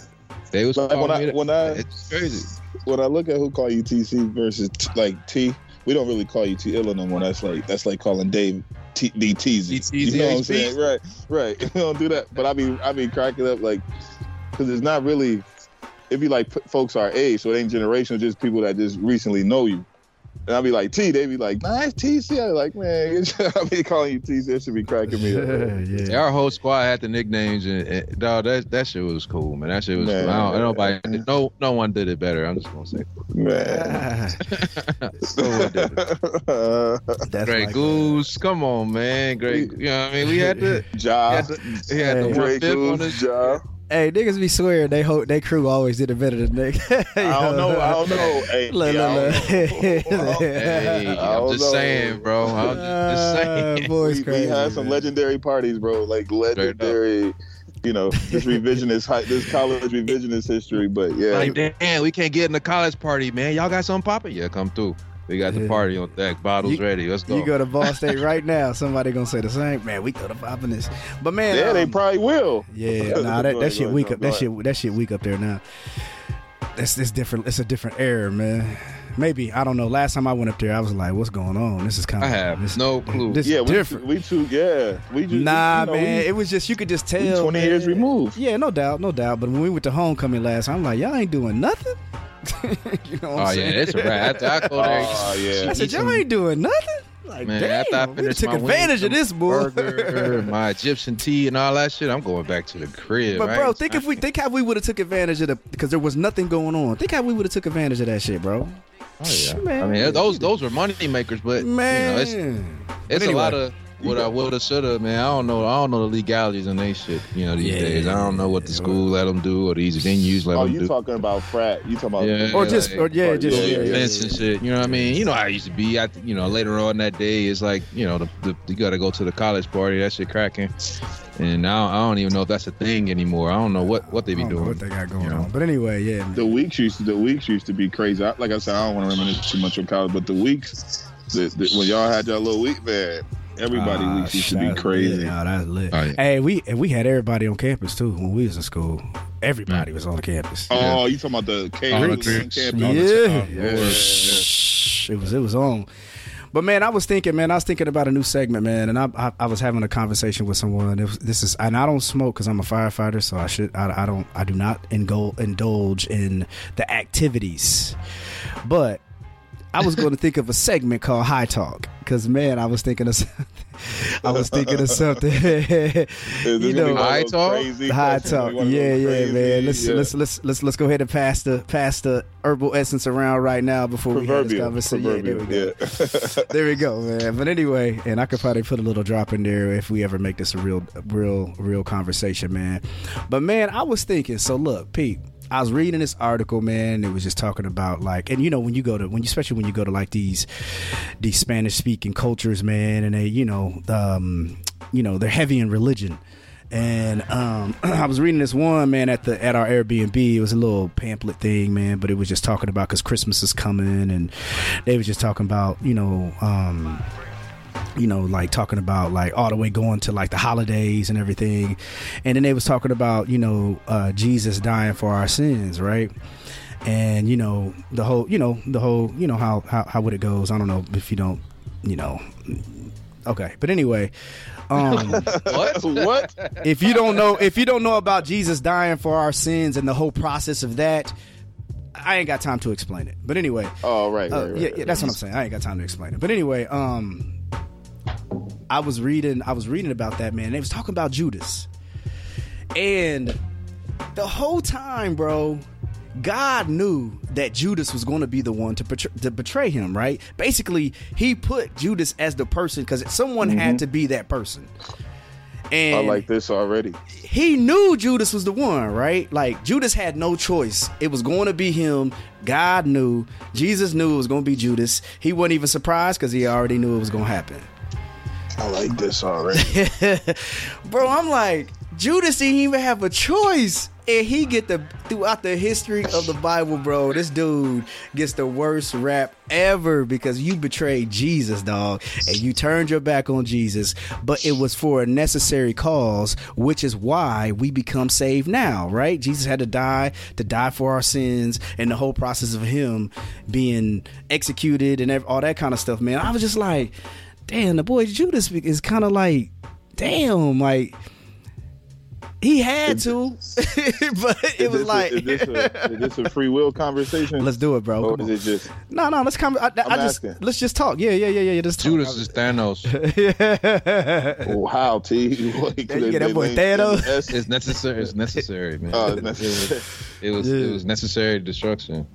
they was Like, calling when I- me that. when I- it's crazy. When I look at who call you TC versus t- like T, we don't really call you T Illa no more. That's like that's like calling Dave T D Teasy. DTZ You know what I'm saying? Right, right. We don't do that. But I be I be cracking up like because it's not really. It'd be like folks our age, so it ain't generational. Just people that just recently know you. And I'll be like T. They be like, nice TC. I be like, man, I'll be calling you TC. That should be cracking me up. yeah. Yeah, our whole squad had the nicknames, and, and dog, that that shit was cool, man. That shit was Man. cool. I don't, nobody, no, no one did it better. I'm just gonna say, Man. no one did it. That's Great like- Goose, come on, man. Great, you know what I mean? We had the, he had the, he had the Hey. one Drake on Goose, his. Ja. Hey, niggas be swearing they hope they crew always did it better than Nick. I don't know. I don't know. Hey, Look, yeah, I look, don't know. look. Hey, I I'm just know. saying, bro. I'm just, just saying. Ah, boys, we, we had some man. legendary parties, bro. Like legendary, you know, this revisionist, this college revisionist history. But yeah, Like, damn, we can't get in the college party, man. Y'all got something popping? Yeah, come through. We got the party on deck. Bottles You- ready. Let's go. You go to Ball State right now. Somebody gonna say the same. Man, we throw the pop in this. But man, yeah, they um, probably will. Yeah, nah, that, that shit weak up. That shit that shit weak up there now. That's this different. It's a different era, man. Maybe I don't know. Last time I went up there, I was like, "What's going on? This is kind of." I have this, no clue. This Yeah, is we, different." we too. Yeah, we just nah, you know, man. We, it was just you could just we tell. twenty man. years removed. Yeah, no doubt, no doubt. But when we went to homecoming last, I'm like, y'all ain't doing nothing. you know what Oh I'm yeah, saying? it's a wrap. After I go there, Oh yeah. I said, y'all ain't doing nothing. Like, Man, damn, after I we took advantage of this, boy. burger, my Egyptian tea, and all that shit, I'm going back to the crib. But right? bro, think if we think how we would have took advantage of the because there was nothing going on. Think how we would have took advantage of that shit, bro. Oh yeah. Man. I mean, those those were money makers, but Man, you know, it's it's anyway. a lot of what I woulda, shoulda, man. I don't know. I don't know the legalities and they shit. You know, these Yeah. days, I don't know what the school let them do or these venues let Oh, them do. Oh, you do. talking about frat? You talking about? Yeah. or just like- or yeah, just Yeah, yeah, yeah, yeah, Events and shit. You know what I mean? You know how it used to be. I, you know, later on that day, it's like you know, the, the you got to go to the college party. That shit cracking. And now I don't even know if that's a thing anymore. I don't know what what they I be don't know doing. what they got going you know. on. But anyway, yeah. The weeks used to the weeks used to be crazy. I, like I said, I don't want to reminisce too much on college, but the weeks the, the, when y'all had your little week, man, everybody weeks used to be crazy. Lit. Oh, that's lit. Oh, yeah. Hey, we and we had everybody on campus too when we was in school. Everybody mm. was on campus. Oh, you talking about the K Oh, the Greeks on Greeks. campus? yeah, yeah, yeah. It was it was on. But man, I was thinking, man, I was thinking about a new segment, man, and I I, I was having a conversation with someone. It was, this is, and I don't smoke because I'm a firefighter, so I should, I, I don't, I do not indul- indulge in the activities. But I was going to think of a segment called High Talk because, man, I was thinking of, something, I was thinking of something. You know, High talk? high talk. One of those Yeah, yeah, crazy- man. Let's yeah. let's let's let's let's go ahead and pass the pass the herbal essence around right now before we have this conversation. Yeah, there we go. yeah. There we go, man. But anyway, and I could probably put a little drop in there if we ever make this a real, real, real conversation, man. But man, I was thinking. So look, Pete. I was reading this article, man. It was just talking about like, and you know, when you go to, when you, especially when you go to like these, these Spanish speaking cultures, man, and they, you know, um, you know, they're heavy in religion and um, I was reading this one man at the at our Airbnb. It was a little pamphlet thing, man, but it was just talking about because Christmas is coming, and they was just talking about you know. Um, you know, like talking about like all the way going to like the holidays and everything, and then they was talking about you know uh, Jesus dying for our sins, right? And you know the whole, you know the whole, you know how how how would it goes? I don't know if you don't, you know. Okay, but anyway, um, What? what? if you don't know if you don't know about Jesus dying for our sins and the whole process of that, I ain't got time to explain it. But anyway, Oh, right, right, uh, right, yeah, right. yeah, that's what I'm saying. I ain't got time to explain it. But anyway, um, I was reading, I was reading about that man. They was talking about Judas, and the whole time, bro, God knew that Judas was going to be the one to betray, to betray him. Right? Basically, he put Judas as the person because someone had mm-hmm. to be that person. And I like this already. he knew Judas was the one, right? Like Judas had no choice. It was going to be him. God knew. Jesus knew it was going to be Judas. He wasn't even surprised because he already knew it was going to happen. I like this already. Bro, I'm like, Judas didn't even have a choice. And he get the throughout the history of the Bible, bro. This dude gets the worst rap ever because you betrayed Jesus, dog, and you turned your back on Jesus. But it was for a necessary cause, which is why we become saved now, right? Jesus had to die to die for our sins, and the whole process of him being executed and all that kind of stuff, man. I was just like, damn, the boy Judas is kind of like, damn, like he had to, but it Is was this like, a, is, this a, is this a free will conversation? let's do it, bro. Or Come is on. it just No, no, let's come. I, I I'm just asking. let's just talk. Yeah, yeah, yeah, yeah. yeah just talk. Judas is Thanos. oh, how T? What, Yeah, you get that boy Thanos. S- It's necessary. It's necessary, man. Oh, it's necessary. it was Yeah. it was necessary destruction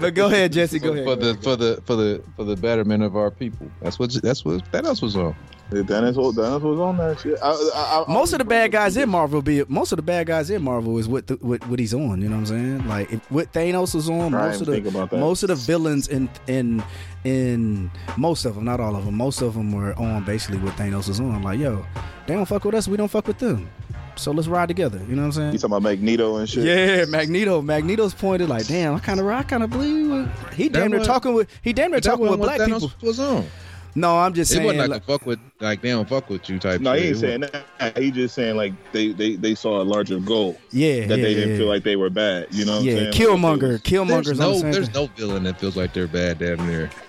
but go ahead, Jesse. Go ahead. for the for the for the for the betterment of our people. That's what that's what Thanos was on. Dennis, was- Dennis was on that shit. I, I, I, most of the bad guys in Marvel be most of the bad guys in Marvel is what the, what, what he's on. You know what I'm saying? Like if, what Thanos was on. I Most of think the about that. most of the villains in in in most of them, not all of them. Most of them were on basically what Thanos was on. Like yo, they don't fuck with us, we don't fuck with them. So let's ride together. You know what I'm saying? You talking about Magneto and shit? Yeah, Magneto. Magneto's pointed like, damn, I kind of, I kind of believe he damn near talking with, he damn near talking with wasn't black what Thanos people. was on. No, I'm just saying. It wasn't like like- a fuck with like they don't fuck with you type. No, he ain't It saying that. He just saying like they, they, they saw a larger goal yeah, that yeah, they didn't yeah. feel like they were bad. You know? What yeah, I'm saying? Killmonger. Like, Killmonger's no, the same there's thing. no villain that feels like they're bad damn near.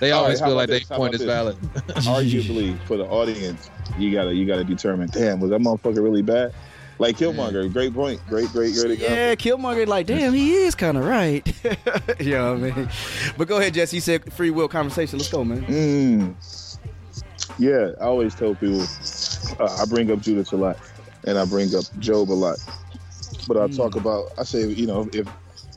they always right, feel like their this? How point about is valid. arguably for the audience, you gotta you gotta determine. Damn, was that motherfucker really bad? Like Killmonger, great point, great, great, great example. Yeah, Killmonger, like, damn, he is kind of right. you know what I mean? But go ahead, Jesse. You said free will conversation. Let's go, man. Mm. Yeah, I always tell people uh, I bring up Judas a lot, and I bring up Job a lot. But I talk about I say you know if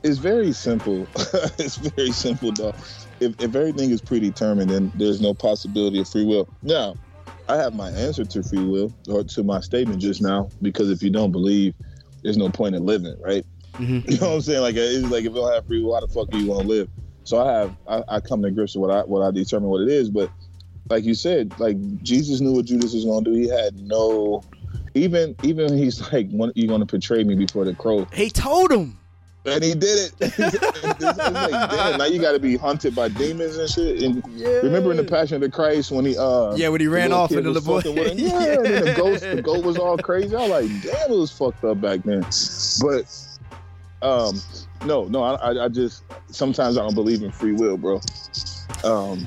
it's very simple, it's very simple, dog. If if everything is predetermined, then there's no possibility of free will. Now, I have my answer to free will or to my statement just now because if you don't believe, there's no point in living, right? Mhm. You know what I'm saying? Like it's like if you don't have free will, how the fuck do you want to live? So I have I, I come to grips with what I what I determine what it is, but like you said, like Jesus knew what Judas was gonna do. He had no even even he's like, when you gonna betray me before the crow, He told him. And he did it. it's, it's like, damn, now you got to be hunted by demons and shit. And Yeah. remember in the Passion of the Christ when he uh Yeah, when he ran off kid and the was boy- fucking with? Yeah, and then the ghost the goat was all crazy. I was like, damn, it was fucked up back then. But um, no, no, I, I, I just sometimes I don't believe in free will, bro. Um,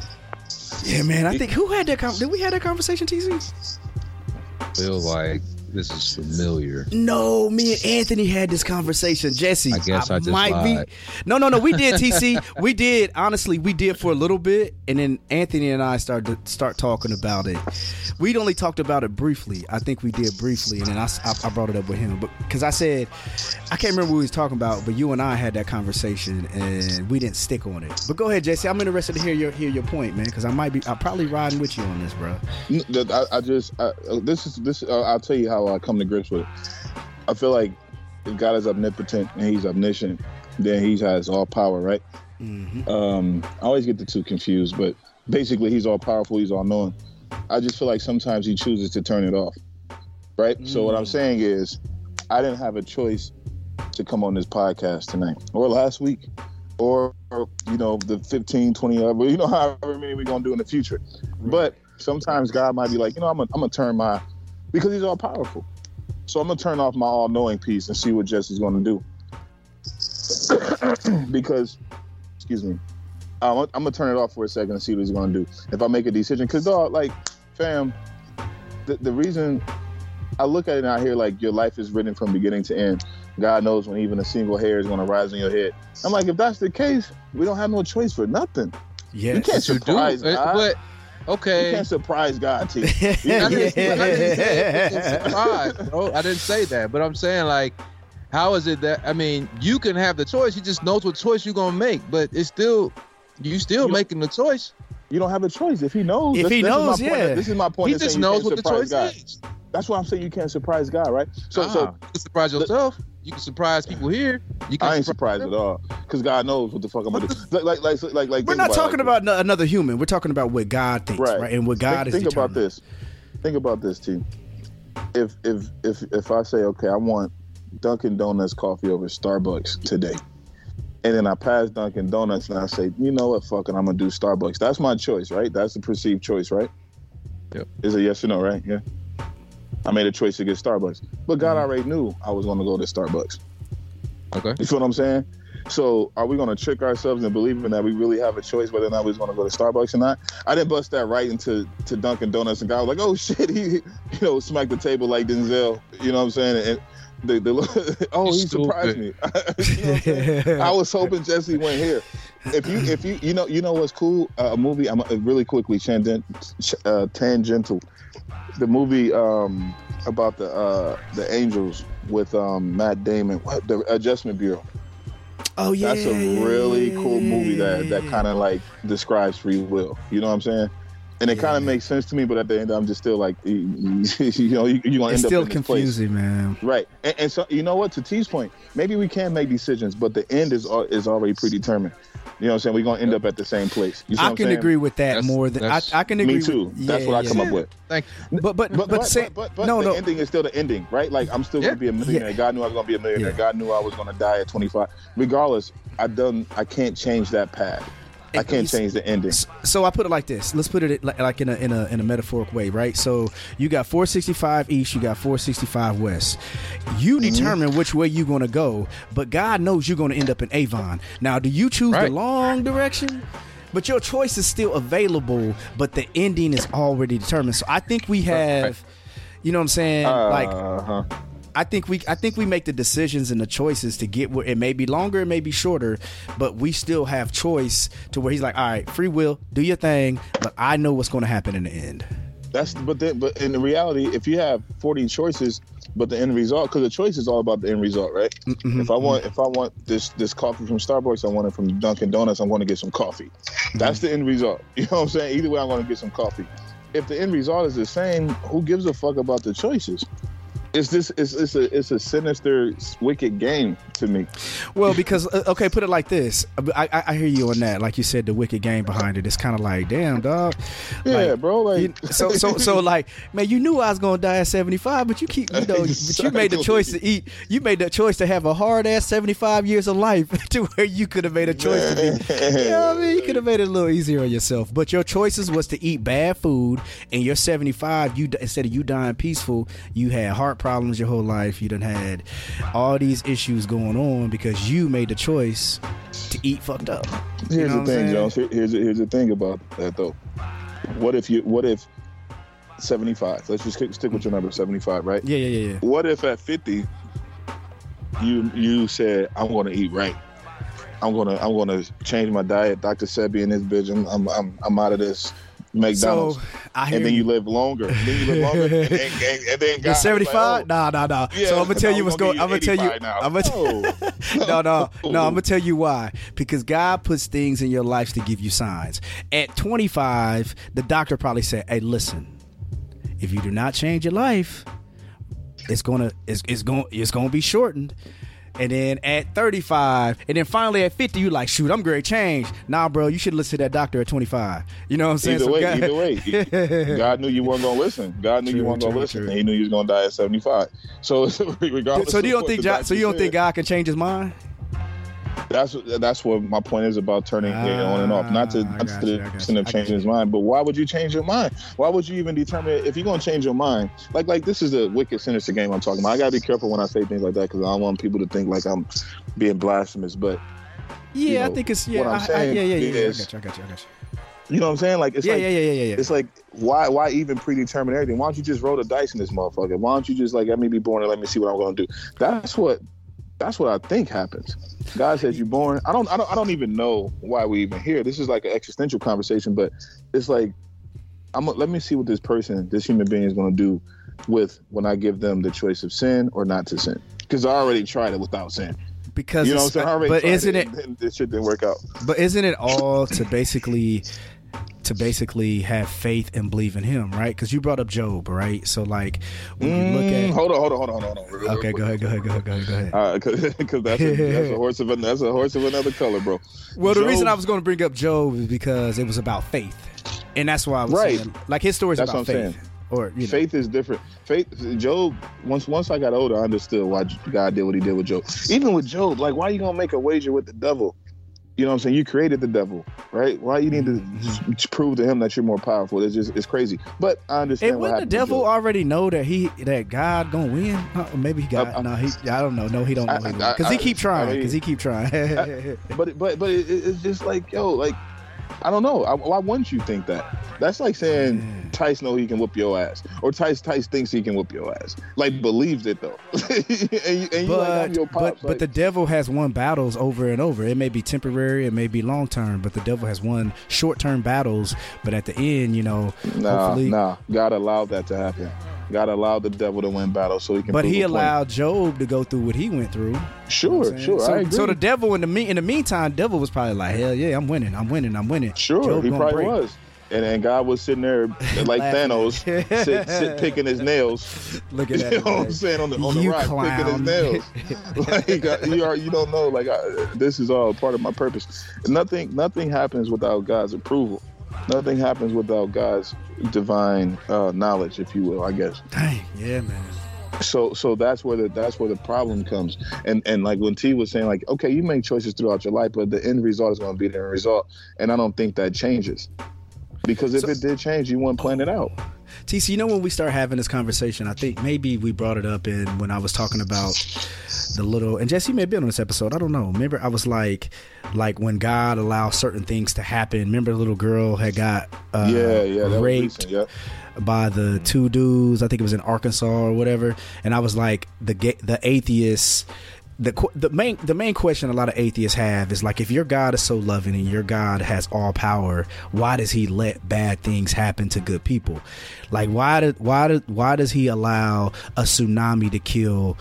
Yeah, man. I think who had that? Con- did we have that conversation, TC? Feel like this is familiar. No, me and Anthony had this conversation. Jesse, I guess I just lied. be. No, no, no. We did TC. we did. Honestly, we did for a little bit, and then Anthony and I started to start talking about it. We'd only talked about it briefly. I think we did briefly, and then I, I brought it up with him, but because I said I can't remember what we was talking about, but you and I had that conversation, and we didn't stick on it. But go ahead, Jesse. I'm interested to hear your hear your point, man, because I might be. I'm probably riding with you on this, bro. I just I, this is this. Uh, I'll tell you how I come to grips with it. I feel like if God is omnipotent and He's omniscient, then He has all power, right? hmm Um, I always get the two confused, but basically He's all powerful. He's all knowing. I just feel like sometimes he chooses to turn it off. Right. So what I'm Mm. saying is, I didn't have a choice to come on this podcast tonight or last week or, you know the 15 20 other you know however many we're gonna do in the future but sometimes god might be like you know i'm gonna, I'm gonna turn my because he's all powerful so i'm gonna turn off my all-knowing piece and see what jesse's gonna do because excuse me I'm, I'm gonna turn it off for a second and see what he's gonna do if i make a decision because dog like fam the, the reason I look at it and I hear like your life is written from beginning to end. God knows when even a single hair is going to rise on your head. I'm like, if that's the case, we don't have no choice for nothing. Yeah, You can't Yes. You do, God. but You okay. can't surprise God, T. I didn't, I didn't say surprise, bro. I didn't say that, but I'm saying like, how is it that I mean, you can have the choice. He just knows what choice you're gonna make, but it's still you still You- making the choice. You don't have a choice if He knows. If This- he this is my knows, point. yeah. This is my point. He just knows what the choice God. is. That's why I'm saying you can't surprise God, right? So, Nah, so ah, surprise yourself. You can surprise people here. You can I ain't surprise surprised at all because God knows what the fuck I'm gonna do. Like, like, like, like, like We're think not about talking like about another human. We're talking about what God thinks, Right. right? And what God think, is think about this. Think about this, T. If if if if I say, okay, I want Dunkin' Donuts coffee over Starbucks today, and then I pass Dunkin' Donuts and I say, you know what, fucking, I'm gonna do Starbucks. That's my choice, right? That's the perceived choice, right? Yep. Is it yes or no, right? Yeah. I made a choice to get Starbucks, but God Mhm. already knew I was gonna go to Starbucks. Okay. You feel what I'm saying? So are we gonna trick ourselves into believing that we really have a choice whether or not we're gonna go to Starbucks or not? I didn't bust that right into to Dunkin' Donuts and God was like, oh shit, he you know smacked the table like Denzel. You know what I'm saying? And the, the oh he surprised me. You know what I'm saying? I was hoping Jesse went here. If you if you you know you know what's cool uh, a movie I'm uh, really quickly tangent, uh, tangential the movie um about the uh the angels with um Matt Damon what the Adjustment Bureau Oh yeah, that's a really cool movie that that kind of like describes free will. You know what I'm saying? And it kind of makes sense to me, but at the end, I'm just still like, you, you know, you, you're gonna It's end still up in this place. confusing, man. right? And, and so, you know what? To T's point, maybe we can make decisions, but the end is uh, is already predetermined. You know what I'm saying? We're gonna end up at the same place. You see what I I'm can agree with that That's- more than I, I can agree. Me too. With, That's yeah, what I yeah, come up with. Thank But but but, But, but, say, but, but no the no. ending is still the ending, right? Like I'm still Yeah. gonna be a millionaire. God knew I was gonna be a millionaire. Yeah. God knew I was gonna die at 25. Regardless, I done. I can't change that path. I can't change the ending. So I put it like this. Let's put it like, in a in a in a metaphoric way, right? So you got 465 east, you got 465 west. You Mm-hmm. determine which way you're going to go, but God knows you're going to end up in Avon. Now, do you choose the long direction? But your choice is still available, but the ending is already determined. So I think we have, you know what I'm saying? like uh-huh. I think we I think we make the decisions and the choices to get where it may be longer, it may be shorter, but we still have choice to where he's like, all right, free will, do your thing, but I know what's going to happen in the end. That's but then but in the reality, if you have 40 choices, but the end result, because the choice is all about the end result, right? Mm-hmm. If I want if I want this this coffee from Starbucks, I want it from Dunkin' Donuts. I'm going to get some coffee. That's the end result. You know what I'm saying? Either way, I'm going to get some coffee. If the end result is the same, who gives a fuck about the choices? It's this. It's it's a it's a sinister, wicked game to me. Well, because uh, okay, put it like this. I, I I hear you on that. Like you said, the wicked game behind it. It's kind of like, damn, dog. Yeah, Like, bro. Like You- so so so like man you knew I was gonna die at 75 but you keep you know but you made the choice to eat you made the choice to have a hard ass 75 years of life to where you could have made a choice to be you know what I mean you could have made it a little easier on yourself but your choices was to eat bad food and you're 75 you instead of you dying peaceful you had heart problems your whole life you done had all these issues going on because you made the choice to eat fucked up You Here's the thing? Jones. Here- Here's here's the thing about that though. What if you? What if? 75. Let's just stick stick with your number, 75, right? yeah yeah yeah yeah What if at 50 you you said I'm going to eat right? I'm gonna I'm gonna change my diet. Dr. Sebi and his bitch. I'm I'm I'm, I'm out of this McDonald's. so I hear and then you you live longer. then you live longer. and, and, and, and then God You're 75? Like, oh, Nah, nah, nah. yeah, so I'm gonna tell you what's going. I'm gonna tell you. now. I'm gonna. no, no, no. I'm gonna tell you why. Because God puts things in your life to give you signs. At 25, the doctor probably said, "Hey, listen. If you do not change your life, it's gonna it's, it's going it's gonna be shortened." And then at 35, and then finally at 50, you like, shoot, I'm great change. Nah, bro, you should listen to that doctor at 25. You know what I'm saying? Either So way, God- either way, God knew you weren't gonna listen. God knew True, you weren't gonna listen, true. and He knew you was gonna die at seventy five. So, regardless. so do you don't think God, so you don't think God can change his mind? That's that's what my point is about turning it on and off. Not to not to the extent of changing his mind, but why would you change your mind? Why would you even determine if you're gonna change your mind? Like like this is a wicked sinister game I'm talking about. I gotta be careful when I say things like that because I don't want people to think like I'm being blasphemous. But Yeah, You I think it's yeah, what I'm I, I, yeah, yeah, yeah, yeah. I got you, I got you, I got you. you know what I'm saying? Like it's Yeah, like yeah, yeah, yeah, yeah, yeah. it's like why why even predetermine everything? Why don't you just roll the dice in this motherfucker? Why don't you just like let me be born and let me see what I'm gonna do? That's what that's what I think happens. God says you're born. I don't I don't I don't even know why we even here. This is like an existential conversation, but it's like I'm let me see what this person, this human being is gonna do with when I give them the choice of sin or not to sin. Because I already tried it without sin. because You know what I'm it's- saying? I already but isn't it and this shit didn't work out. but isn't it all to basically to basically have faith and believe in him right because you brought up job right so like when you look Mm, at hold on, hold on, hold on, hold on. Real- real okay quick. go ahead go ahead go ahead go ahead, go ahead because that's, a, that's a horse of a, that's a horse of another color, bro. well the reason i was going to bring up job is because it was about faith and that's why i was Right. saying like his story's That's about what I'm faith saying. or you know faith is different. Faith, Job. Once once I got older, I understood why God did what He did with Job. Even with Job, like why are you gonna make a wager with the devil? You know what I'm saying? You created the devil, right? Why you need to Mm-hmm. just prove to him that you're more powerful? It's just it's crazy. But I understand. and wouldn't the devil already know that he that God gonna win? Uh, maybe he got I- I- no. He I don't know. No, he don't know. Because he keep I trying. mean- Because he keep trying. But but but it, it's just like yo, like I don't know. I, why wouldn't you think that? That's like saying mm. Tice know he can whoop your ass, or Tice Tice thinks he can whoop your ass. Like believes it though. and you, and you like I'm but but pops. but like, the devil has won battles over and over. It may be temporary, it may be long term, but the devil has won short term battles. But at the end, you know, Nah, hopefully. nah. God allowed that to happen. God allowed the devil to win battles so he can. But he a point. allowed Job to go through what he went through. Sure, sure. So, I agree. so the devil in the me in the meantime, devil was probably like, hell yeah, I'm winning, I'm winning, I'm winning. sure, Job he probably break. was. And then God was sitting there like Thanos, sit, sit picking his nails. Look at You that. know what I'm saying on the on the You rock, clown. picking his nails. like you are, you don't know. Like I, this is all part of my purpose. Nothing, nothing happens without God's approval. Nothing happens without God's divine uh, knowledge, if you will. I guess. Dang, yeah, man. so so that's where the that's where the problem comes and and like when t was saying like okay you make choices throughout your life but the end result is going to be the end result and i don't think that changes because if So- it did change you wouldn't plan it out TC, you know when we start having this conversation, I think maybe we brought it up in when I was talking about the little and Jesse may have been on this episode. I don't know. Remember, I was like, like when God allows certain things to happen. Remember, the little girl had got uh, yeah yeah raped yeah by the two dudes. I think it was in Arkansas or whatever. And I was like, the the atheists. The, the main the main question a lot of atheists have is like if your God is so loving and your God has all power, why does He let bad things happen to good people? Like why did why did why does He allow a tsunami to kill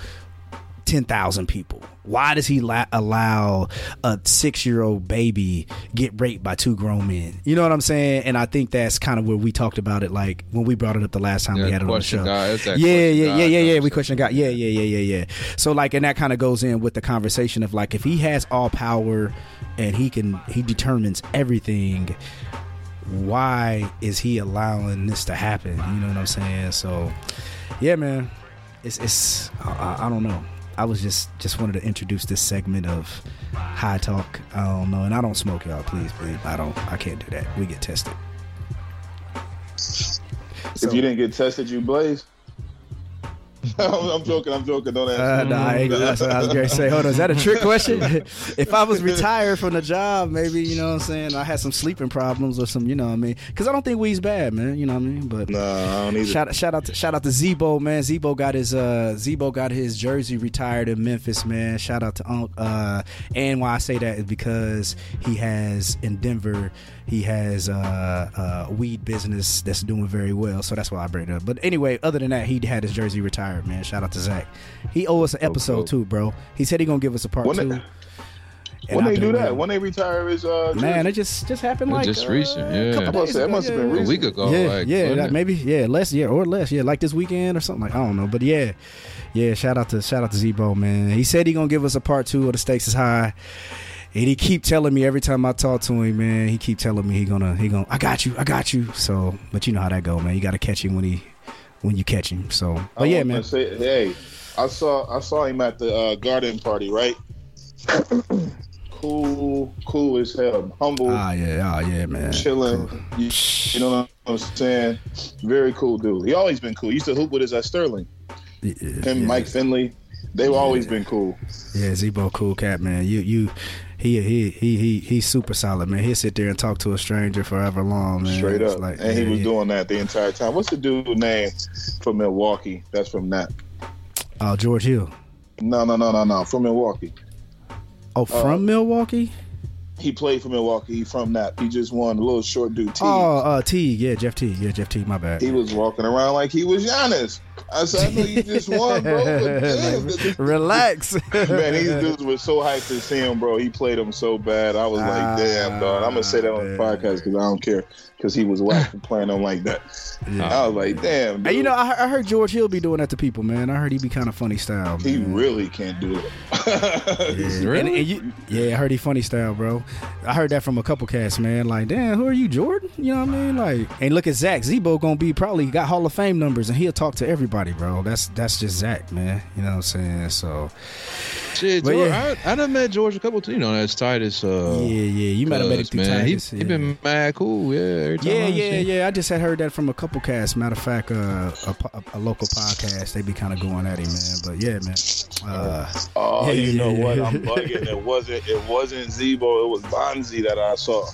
ten thousand people? Why does he la- allow a six year old baby get raped by two grown men? You know what I'm saying? And I think that's kind of where we talked about it, like when we brought it up the last time Yeah, we had it on the show. God. That Yeah, yeah, yeah, yeah, yeah. We conversation. question God. Yeah, yeah, yeah, yeah, yeah. So like, and that kind of goes in with the conversation of like, if he has all power and he can, he determines everything. Why is he allowing this to happen? You know what I'm saying? So, yeah, man it's it's I, I- I don't know. I was just just wanted to introduce this segment of high talk. I don't know, and I don't smoke, y'all. Please, please. I don't. I can't do that. We get tested. if you didn't get tested you blaze I'm joking. I'm joking. Don't answer. Uh, nah, I that's what I was going to say. Hold on, is that a trick question? if I was retired from the job, maybe you know what I'm saying. I had some sleeping problems or some, you know what I mean. Because I don't think weed's bad, man. You know what I mean. But Nah, I don't either. Shout, shout out to shout out to Zebo man. Zebo got his uh Zebo got his jersey retired in Memphis man. Shout out to Unc. Uh, and why I say that is because he has in Denver he has uh, a weed business that's doing very well. So that's why I bring it up. But anyway, other than that, he had his jersey retired man. Shout out to Zach. He owe us an episode cool. too, bro. He said he gonna give us a part When two. the- And when I've they do that, waiting. when they retire his uh, Man, it just just happened like just uh, recent, yeah. couple I'm about to days say, that ago, must have yeah. been A week ago, yeah, like, yeah, wasn't that it? maybe yeah, less, yeah, or less, yeah, like this weekend or something like I don't know, but yeah, yeah. Shout out to shout out to Zebo, man. He said he gonna give us a part two of the stakes is high, and he keep telling me every time I talk to him, man. He keep telling me he gonna he gonna I got you, I got you. So, but you know how that go, man. You got to catch him when he when you catch him. So, but I yeah, man. Say, hey, I saw I saw him at the uh, garden party, right? cool, cool as hell, humble, Ah, yeah, ah, yeah, man. chilling. Cool. You, you know what I'm saying? Very cool dude. He always been cool. He used to hoop with us at Sterling. Yeah, Him, yeah. Mike Finley. They've always been cool. Yeah, Zebo, cool cat, man. You you he he he he he's super solid, man. He'll sit there and talk to a stranger forever long, man. Straight up. like- and he was yeah. doing that the entire time. What's the dude name from Milwaukee? That's from that. Oh, George Hill. No, no, no, no, no. From Milwaukee. Oh, from uh, Milwaukee? He played for Milwaukee. He from that. He just won a little short dude. T. Oh, uh, T. Yeah, Jeff Teague. Yeah, Jeff Teague. My bad. He was walking around like he was Giannis. I said, I know you just won, bro. Damn, Relax, Man, these dudes were so hyped to see him, bro. He played them so bad. I was like, damn, dog. I'm gonna say that on the Ah, podcast because I don't care because he was whack for playing them like that. Yeah. I was like, damn. Dude. Hey, you know, I, I heard George Hill be doing that to people, man. I heard he be kind of funny style. he man. really can't do it. Yeah. Really? And- and you- yeah, I heard he funny style, bro. I heard that from a couple cats, man. Like, damn, who are you, Jordan? You know what I mean? Like, and look at Zach. Zebo gonna be probably got Hall of Fame numbers, and he'll talk to everybody, bro. That's that's just Zach, man. You know what I'm saying? So, Shit, George, yeah. I, I done met George a couple times. You know, that's Titus. Uh, yeah, yeah, you might have met him cuz, through man. He, Titus. he yeah. been mad cool. Yeah, every time Yeah, I yeah, see yeah. I just had heard that from a couple casts. Matter of fact, uh, a, po- a local podcast, they be kind of going at him, man. But yeah, man. Uh, Oh, Yeah, you yeah, know what? I'm bugging. It wasn't. It wasn't Zebo. It was Bonzi that I saw.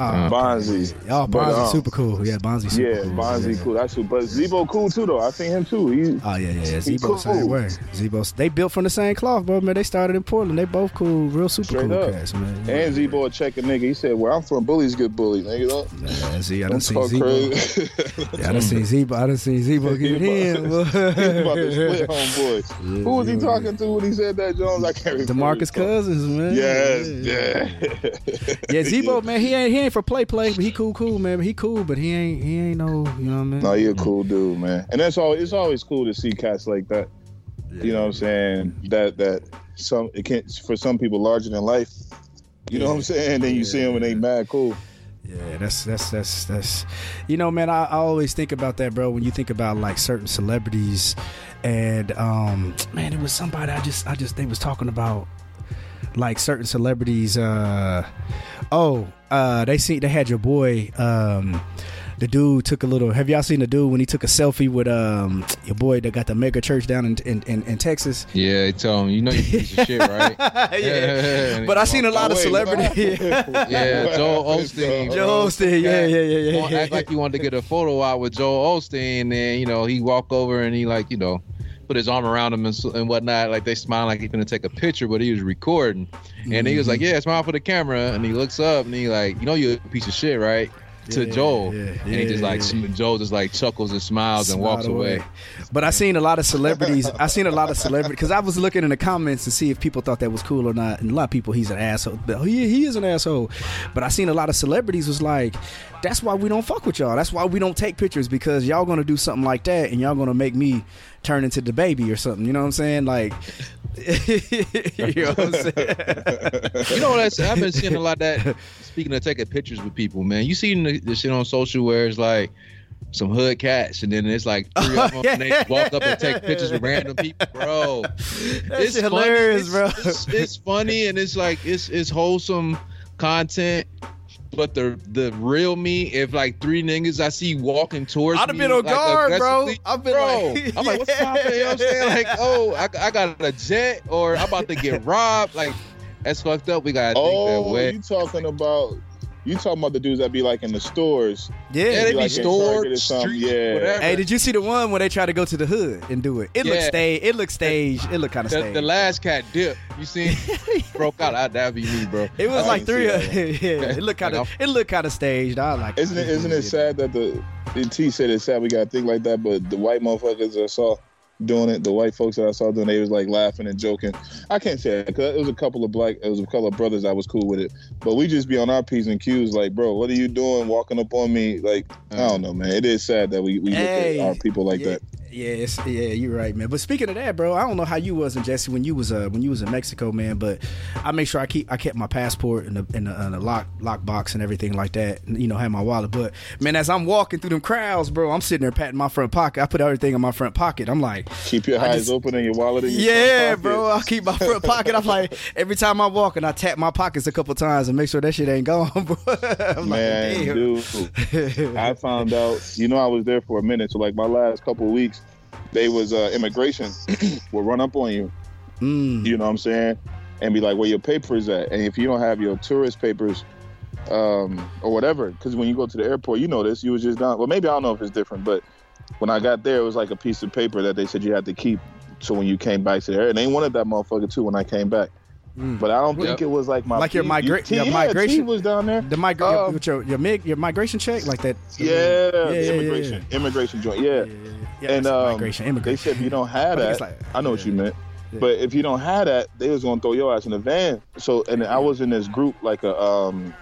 Uh, Bonzi. oh, But, Bonzi, um, super cool. Yeah, Bonzi, super cool. Yeah, cool. Bonzi yeah. cool. That's who. But Zebo cool too, though. I seen him too. He, Oh yeah, yeah, yeah. Zebo cool. same way. Zebo, they built from the same cloth, bro. Man, they started in Portland. They both cool, real super Straight cool up. cats, man. and Zebo check a nigga. He said, "Where I'm from, bullies get bullied." Nigga, Yeah, see, I done don't seen Zebo. Yeah, I done seen Zebo. I done seen Zebo get in. He's about to split boy. homeboys. Yeah, Who was he talking to when he said that, Jones? I can't remember. DeMarcus Cousins, man. Yes, yeah. yeah. Yeah, Zebo, man, he ain't he ain't for play play, but he cool, cool, man. But he cool, but he ain't he ain't no, you know what I mean? No, you're a cool dude, man. And that's all. It's always cool to see cats like that. You know what I'm saying? That that some it can't for some people larger than life. You know what I'm saying? Then you see them and they mad cool. Yeah, that's that's that's that's you know, man, I, I always think about that, bro, when you think about like certain celebrities and um man, it was somebody I just I just they was talking about like certain celebrities uh oh, uh they see they had your boy um the dude took a little. Have y'all seen the dude when he took a selfie with um your boy that got the mega church down in in, in, in Texas? Yeah, they tell him, you know, you piece of shit, right? yeah. But I seen a lot of celebrities. Yeah, Joel Osteen. Joe Osteen, yeah, yeah, yeah, yeah. Won't act like he wanted to get a photo out with Joel Osteen, and then you know he walk over and he like you know put his arm around him and, and whatnot, like they smiling like he's gonna take a picture, but he was recording, and he was like, Mm-hmm. "Yeah, smile for the camera," and he looks up and he like, "You know, you're a piece of shit, right?" To Yeah, Joel, yeah, and he just like. Joel just like chuckles and smiles and walks Smiled away. But I seen a lot of celebrities. I seen a lot of celebrities because I was looking in the comments to see if people thought that was cool or not. And a lot of people, he's an asshole. But oh, he, he is an asshole. But I seen a lot of celebrities was like, that's why we don't fuck with y'all. That's why we don't take pictures because y'all gonna do something like that and y'all gonna make me turn into the baby or something. You know what I'm saying? Like, you know what I'm saying? You know that's I've been seeing a lot of that. Speaking of taking pictures with people, man, you seen the, the shit on social where it's like some hood cats, and then it's like three of them, and they walk up and take pictures with random people, bro. That's funny. hilarious, It's- bro. It's, it's funny and it's like it's it's wholesome content. But the the real me, if like three niggas I see walking towards me, I'd have been on like, guard, bro. I've been bro, like- I'm like, what's poppin'? You know what I'm saying? Like, oh, I, I got a jet, or I'm about to get robbed. Like, that's fucked up. We gotta think that Oh, way. you talking about? You talking about the dudes that be like in the stores? Yeah. Yeah, they be like in stores, Target or something, streets, yeah. whatever. Hey, did you see the one where they try to go to the hood and do it? It looked Yeah. staged. It looked staged. It looked kind of the, staged. the last cat dip, you see, broke out. I, that'd be me, bro. It was I like didn't three. see yeah, it looked kind of. It looked kind of staged. I like. Isn't it? Isn't it sad that the the T said it's sad we got to think like that, but the white motherfuckers are soft. Doing it. The white folks that I saw doing, it, they was like laughing and joking. I can't say that 'cause it was a couple of black, it was a couple of brothers I was cool with it. But we just be on our p's and q's, like, bro, what are you doing, walking up on me? Like, I uh-huh. don't know, man. It is sad that we we Hey, look at our people like yeah, that. Yeah, yeah, you're right, man. But speaking of that, bro, I don't know how you was in Jesse when you was uh when you was in Mexico, man. But I make sure I keep I kept my passport in the in the, in the lock lock box and everything like that. and, You know, have my wallet. But man, as I'm walking through them crowds, bro, I'm sitting there patting my front pocket. I put everything in my front pocket. I'm like, Keep your eyes just- open and your wallet in your yeah, bro. I keep my front pocket. I'm like, every time I'm walking, I tap my pockets a couple times and make sure that shit ain't gone, bro. I'm Man, like, dude, I found out. You know, I was there for a minute. So, like, my last couple of weeks, they was uh, immigration will run up on you. Mm, You know what I'm saying? And be like, where your papers at? And if you don't have your tourist papers, um, or whatever, because when you go to the airport, you know this. You was just down. Well, maybe I don't know if it's different, but when I got there, it was like a piece of paper that they said you had to keep. So when you came back to there, and they wanted that motherfucker too when I came back. Mm. But I don't think Yep. it was like my Like your T- migra- T- your yeah, migration- T was down there. The migra- Um, your, your your mig- your migration check like that. Yeah, yeah, the yeah, immigration, immigration joint. Yeah, yeah, yeah, yeah. and that's um, migration, they immigration. said if you don't have I that, it's like- I know what you meant. Yeah. But if you don't have that, they was gonna throw your ass in the van. So, and I was in this group, like a um,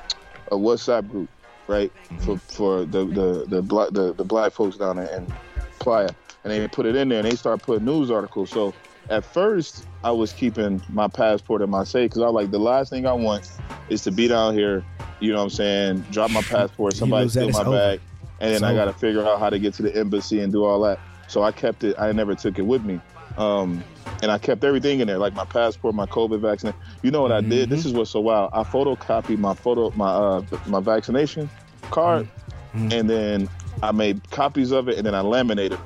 a WhatsApp group, right, for for the the the black the, the black folks down there in Playa, and they put it in there, and they start putting news articles. So, at first, I was keeping my passport in my safe because I was like the last thing I want is to be down here. You know what I'm saying? Drop my passport, somebody steal my over. bag, and then I got to figure out how to get to the embassy and do all that. So I kept it. I never took it with me. Um, and I kept everything in there, like my passport, my COVID vaccine. You know what I did? This is what's so wild. I photocopied my photo, my uh, my vaccination card, Mhm. and then I made copies of it, and then I laminated.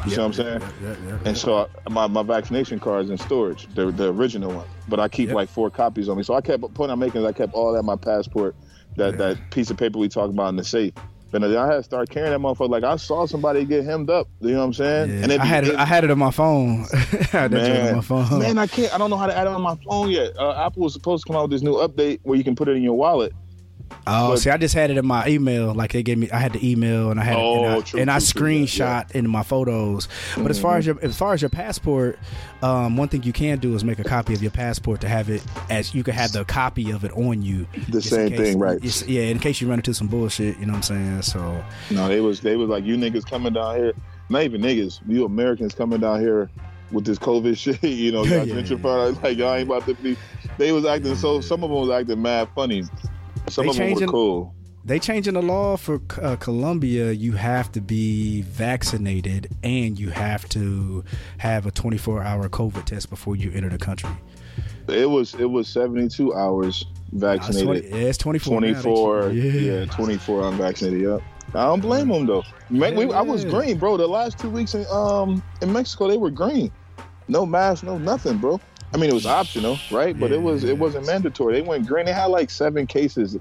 It. You see what I'm saying? Yeah, yeah, yeah. And so I, my my vaccination card is in storage, the the original one. But I keep Yep. like four copies on me. So I kept point I'm making is I kept all that my passport, that Yeah. that piece of paper we talked about in the safe. But then I had to start carrying that motherfucker. Like I saw somebody get hemmed up. You know what I'm saying? Yeah, And it I had it. I had it on my phone. I had that on my phone. Man, I can't. I don't know how to add it on my phone yet. Uh, Apple was supposed to come out with this new update where you can put it in your wallet. Oh, But- see, I just had it in my email. Like they gave me, I had the email and I had it, and I, Oh, true, and I true, true, yeah, screenshot into my photos. But as far as your as far as your passport, um, one thing you can do is make a copy of your passport to have it as you can have the copy of it on you. The same case- thing, right? yeah, in case you run into some bullshit, you know what I'm saying. So No, they was they was like you niggas coming down here. Not even niggas. You Americans coming down here with this COVID shit. You know, y'all Yeah, gentrified. Like y'all ain't about to be. They was acting so. Some of them was acting mad funny. Some They of them changing- were cool. they changing the law for uh, Colombia. You have to be vaccinated and you have to have a 24 hour COVID test before you enter the country. It was it was seventy two hours Nah, it's 20 vaccinated. yeah, it's 24. now, they- 24, Yeah. yeah, 24 unvaccinated. Yep. I don't blame them though. Man, we, I was green, bro. The last two weeks in um in Mexico, they were green. No mask, no nothing, bro. I mean, it was optional, right? But it was Yeah. it wasn't mandatory. They went green. They had like seven cases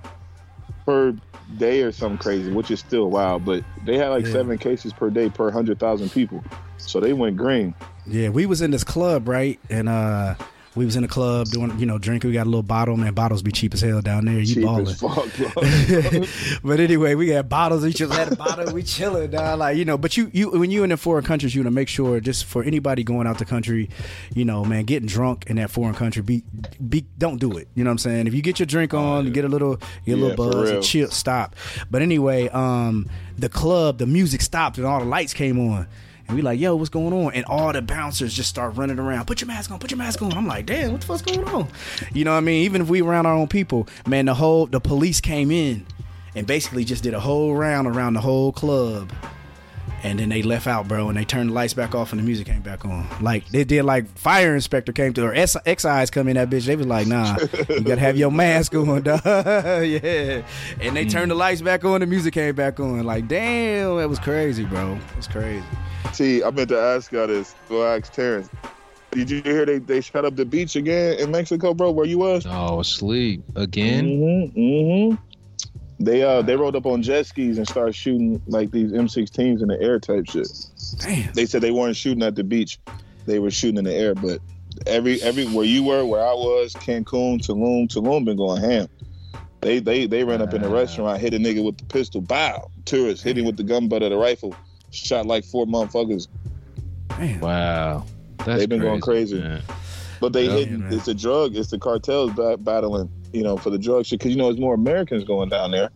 per day or something crazy, which is still wild. But they had like Yeah. seven cases per day per hundred thousand people. So they went green. Yeah, we was in this club, right? And uh we was in the club doing, you know, drinking. We got a little bottle, man. Bottles be cheap as hell down there. You Cheap balling. as fuck, bro. but anyway, we got bottles. Each of us had a bottle. We chilling, dog. Like you know, but you you when you in the foreign countries, you want to make sure just for anybody going out the country, you know, man, getting drunk in that foreign country, be be don't do it. You know what I'm saying? If you get your drink on, get a little get a Yeah, little buzz, and chill, stop. But anyway, um, the club, the music stopped, and all the lights came on. And we like, yo, what's going on? And all the bouncers just start running around. Put your mask on. Put your mask on. I'm like, damn, what the fuck's going on? You know what I mean? Even if we around our own people, man, the whole the police came in and basically just did a whole round around the whole club. And then they left out, bro, and they turned the lights back off and the music came back on. Like they did, like fire inspector came to or S- excise come in that bitch. They was like, nah, you gotta have your mask on, dog. yeah. And they turned the lights back on, the music came back on. Like, damn, that was crazy, bro. It was crazy. See, I meant to ask y'all this. Go ask Terrence. Did you hear they, they shut up the beach again in Mexico, bro? Where you was? Oh, sleep again. Mm-hmm. mm-hmm. They uh they rolled up on jet skis and started shooting like these M16s in the air type shit. Damn. They said they weren't shooting at the beach, they were shooting in the air. But every every where you were, where I was, Cancun, Tulum, Tulum been going ham. They they they ran up in the Wow. restaurant, hit a nigga with the pistol, bow. Tourists hit him with the gun butt of the rifle, shot like four motherfuckers. Damn. Wow. That's They've been going crazy. man. But they hit. hidden. man. It's a drug. It's the cartels ba- battling. You know, for the drug shit. Because you know, it's more Americans going down there.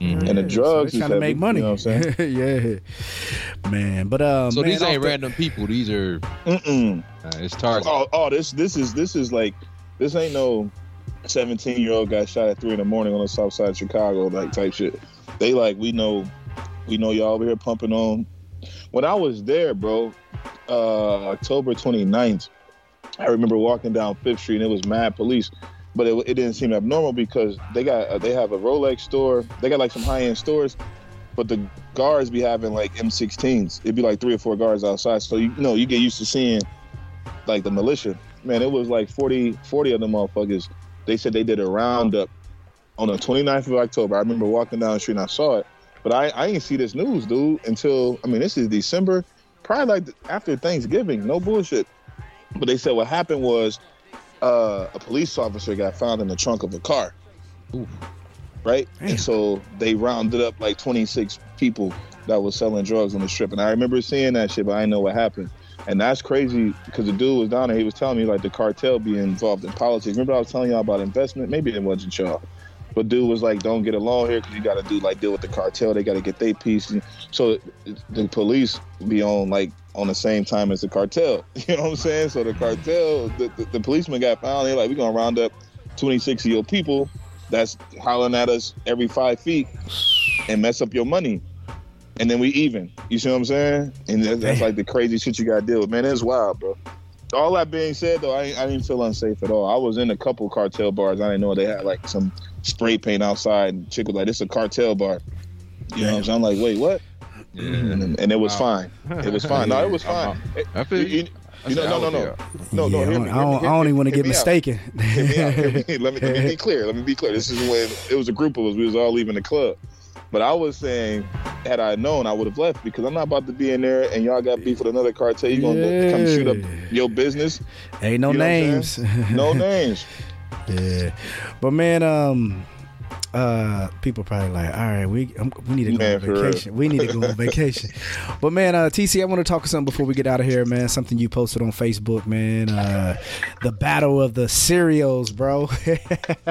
Mhm. And the drugs so is trying to heavy, make money. you know what I'm saying? yeah, man. But um, So man, these off ain't the- random people. These are Mm-mm. uh, it's target. Oh, oh, this this is this is like this ain't no seventeen year old got shot at three in the morning on the south side of Chicago like type shit. They like we know we know y'all over here pumping on. When I was there, bro, uh October 29th, I remember walking down Fifth Street and it was mad police. But it, it didn't seem abnormal because they got uh, they have a Rolex store. They got like some high end stores, but the guards be having like M16s. It'd be like three or four guards outside. So you, you know you get used to seeing like the militia. Man, it was like 40, 40 of them motherfuckers. They said they did a roundup on the 29th of October. I remember walking down the street and I saw it. But I, I didn't see this news, dude, until, I mean, this is December, probably like after Thanksgiving. No bullshit. But they said what happened was uh, a police officer got found in the trunk of a car. Oof. Right? Damn. And so they rounded up like 26 people that was selling drugs on the strip. And I remember seeing that shit, but I didn't know what happened. And that's crazy because the dude was down there. He was telling me like the cartel being involved in politics. Remember I was telling y'all about investment? Maybe it wasn't y'all. But dude was like, "Don't get along here because you got to do like deal with the cartel. They got to get their piece." And so the police be on like on the same time as the cartel. You know what I'm saying? So the cartel, the, the, the policeman got found. They're like, "We're gonna round up 26 of your people that's hollering at us every five feet and mess up your money." And then we even. You see what I'm saying? And that, that's like the crazy shit you got to deal with. Man, it's wild, bro. All that being said, though, I, I didn't feel unsafe at all. I was in a couple cartel bars. I didn't know they had like some spray paint outside. And chick was like, "This a cartel bar." You know what I'm saying? I'm like, "Wait, what?" Yeah. And, and it was Wow. fine. It was fine. No, it was I'm- fine. It- I feel you, you. you know, no, no, no, no, no. yeah, hear I me, don't, I me, don't, I don't even want to get mistaken. Hear me out. Hear me- let, me, let me be clear. Let me be clear. This is when it was a group of us. We was all leaving the club. But I was saying, had I known, I would have left because I'm not about to be in there and y'all got beef with another cartel. You gonna go- come shoot up your business? Ain't no You know names. No names. Yeah, but man, um, uh, people probably like, all right, we um, we need to go Man, on for real. vacation. We need to go on vacation. But man, uh, TC, I want to talk to something before we get out of here, man. Something you posted on Facebook, man. Uh, the battle of the cereals, bro.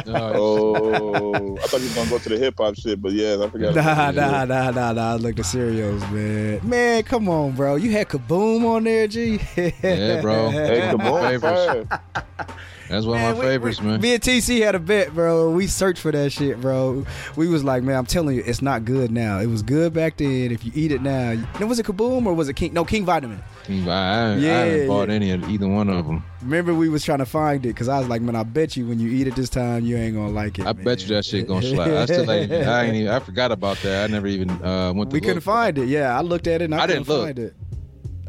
Oh, I thought you were gonna go to the hip hop shit, but yeah, I forgot. Nah, about nah, nah, nah, nah. Look, the cereals, man. Man, come on, bro. You had Kaboom on there, G. Yeah, bro. Hey, come on, Favorites. fire. That's one Man, of my we- favorites, we- man. Me and TC had a bet, bro. We searched for that shit, bro. We was like, man, I'm telling you, it's not good now. It was good back then. If you eat it now, now was it Kaboom or was it King? No, King Vitaman. I, I, I Yeah, haven't bought yeah. any of either one of them. Remember, we was trying to find it because I was like, man, I bet you when you eat it this time, you ain't gonna like it. I bet you that shit gonna slide. I still ain't, I ain't even, I forgot about that. I never even uh, went to we couldn't find it. Yeah, I looked at it and I, I couldn't didn't look. find it.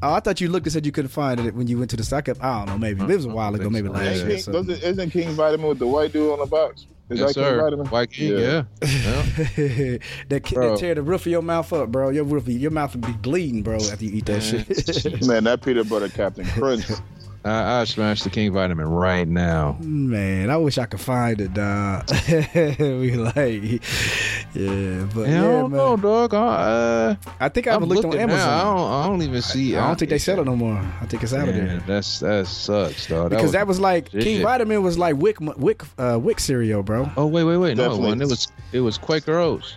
Oh, I thought you looked and said you couldn't find it when you went to the stock. up. I don't know, maybe it was a while ago, maybe so. last Yeah. year. or King, something. doesn't, isn't King Vitaman with the white dude on the box? Is Yes, that King sir. Vitamin? White King, Yeah. yeah. yeah. that, that tear the roof of your mouth up, bro. Your roof, your mouth would be bleeding, bro, after you eat that shit. Man, that peanut butter Cap'n Crunch. I, I smashed the King Vitaman right now. Man, I wish I could find it, dog. we like, yeah, but Yeah, yeah, I don't man. know, dog. I, uh, I think I haven't looked on looking now. I Amazon. don't, I don't even see. I don't think they sell it no more. I think it's out of there. That's that sucks, dog. Because that was like shit. King Vitaman was like WIC WIC uh, WIC cereal, bro. Oh wait, wait, wait. No, Definitely. one. It was it was Quaker Oats.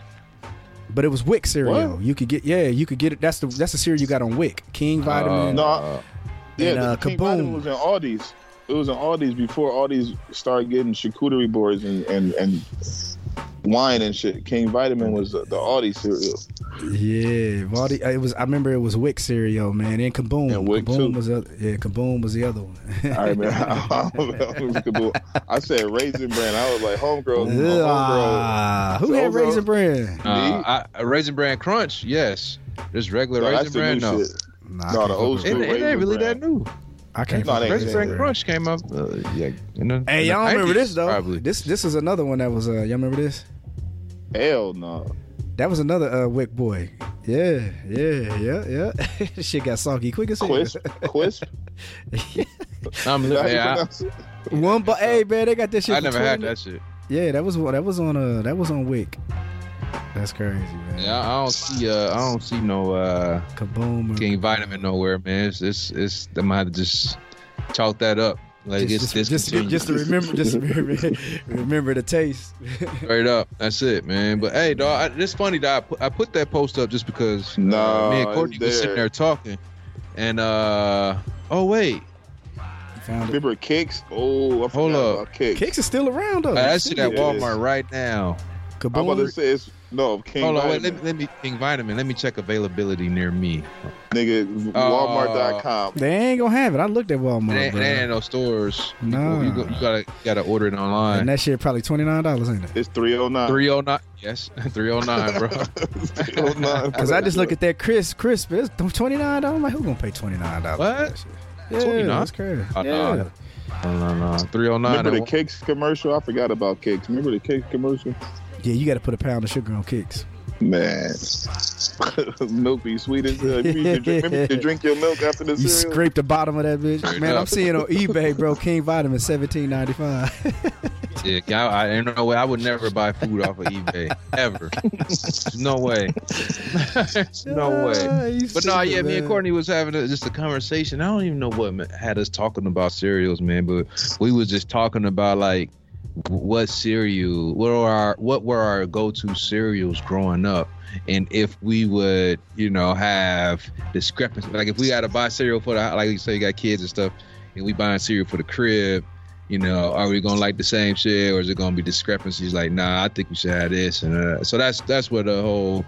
But it was WIC cereal. What? You could get yeah, you could get it. That's the that's the cereal you got on WIC. King Vitaman. no, Uh, Yeah, And, uh, the King Kaboom. Vitamin was in Aldi's. It was in Aldi's before Aldi's started getting charcuterie boards and, and, and wine and shit. King Vitaman was the, the Aldi cereal. Yeah, Valdi, it was. I remember it was WIC cereal, man. And Kaboom. And WIC, Kaboom too. was the, yeah. Kaboom was the other one. I remember. I said Raisin Bran. I was like, homegirl. homegirl. Ah, who had Overall- Raisin Bran? uh, I, Raisin Bran Crunch, yes. Just regular No, Raisin that's Bran, new no. shit. Nah, I No, the fuck old with It, school it ain't really Bran. that new. I can't. No, fuck it with that. Bran Bran. Crunch came up. Uh, yeah, in the, Hey, in y'all the remember this though? Probably. This this is another one that was. uh Y'all remember this? Hell no. That was another uh, WIC boy. Yeah, yeah, yeah, yeah. Shit got soggy quick as hell. Quisp. Quisp. I'm Is that yeah, I. One, but hey man, they got that shit. I never had that shit. Yeah, that was that was on uh that was on WIC. That's crazy, man. Yeah, I I don't see uh I don't see no uh Kaboom. or- King Vitaman nowhere, man. It's it's it's I'm gonna have to just chalk that up. Like just, it's just, just, just to remember, just remember, remember the taste. straight up. That's it, man. But hey, dog, I, it's funny that I put, I put that post up just because uh, No, me and Courtney it's was sitting there. there talking, and uh oh wait, Found it. Remember Kix? Oh, I forgot Hold up. about Kix. Kix is still around though. I see that Yeah, it is. Walmart right now. I'm about to say it's no King Hold on, wait, let me, let me King Vitaman. Let me check availability near me. Nigga, Uh, Walmart.com. They ain't gonna have it. I looked at Walmart, ain't, it bro. ain't no stores. You, Nah. you, go- you gotta you gotta order it online. and that shit probably twenty nine dollars, ain't it? It's 309. Three oh nine. Yes, three oh nine, bro. 309. Because I just look at that crisp, crisp. It's twenty nine dollars. I'm like, who gonna pay twenty nine dollars? What? Yeah, 29? that's crazy. Oh, yeah. no. No, no, no. Three oh nine. Remember the Kix commercial? I forgot about Cakes. Remember the Kix commercial? Yeah, you got to put a pound of sugar on Kix. Man, milk be sweet as hell. You used to drink, remember to drink your milk after the You cereal. scrape the bottom of that bitch. Straight Man, up. I'm seeing on eBay, bro, King Vitaman seventeen ninety five. Yeah, I, I ain't no way. I would never buy food off of eBay ever. no way. no way. Ah, but no, yeah, me and Courtney was having a, just a conversation. I don't even know what had us talking about cereals, man. But we was just talking about like what cereal, what are our, what were our go-to cereals growing up, and if we would, you know, have discrepancy. Like if we got to buy cereal for the, like you say, you got kids and stuff, and we buying cereal for the crib. You know, are we gonna like the same shit, or is it gonna be discrepancies? Like, nah, I think we should have this, and uh, so that's that's where the whole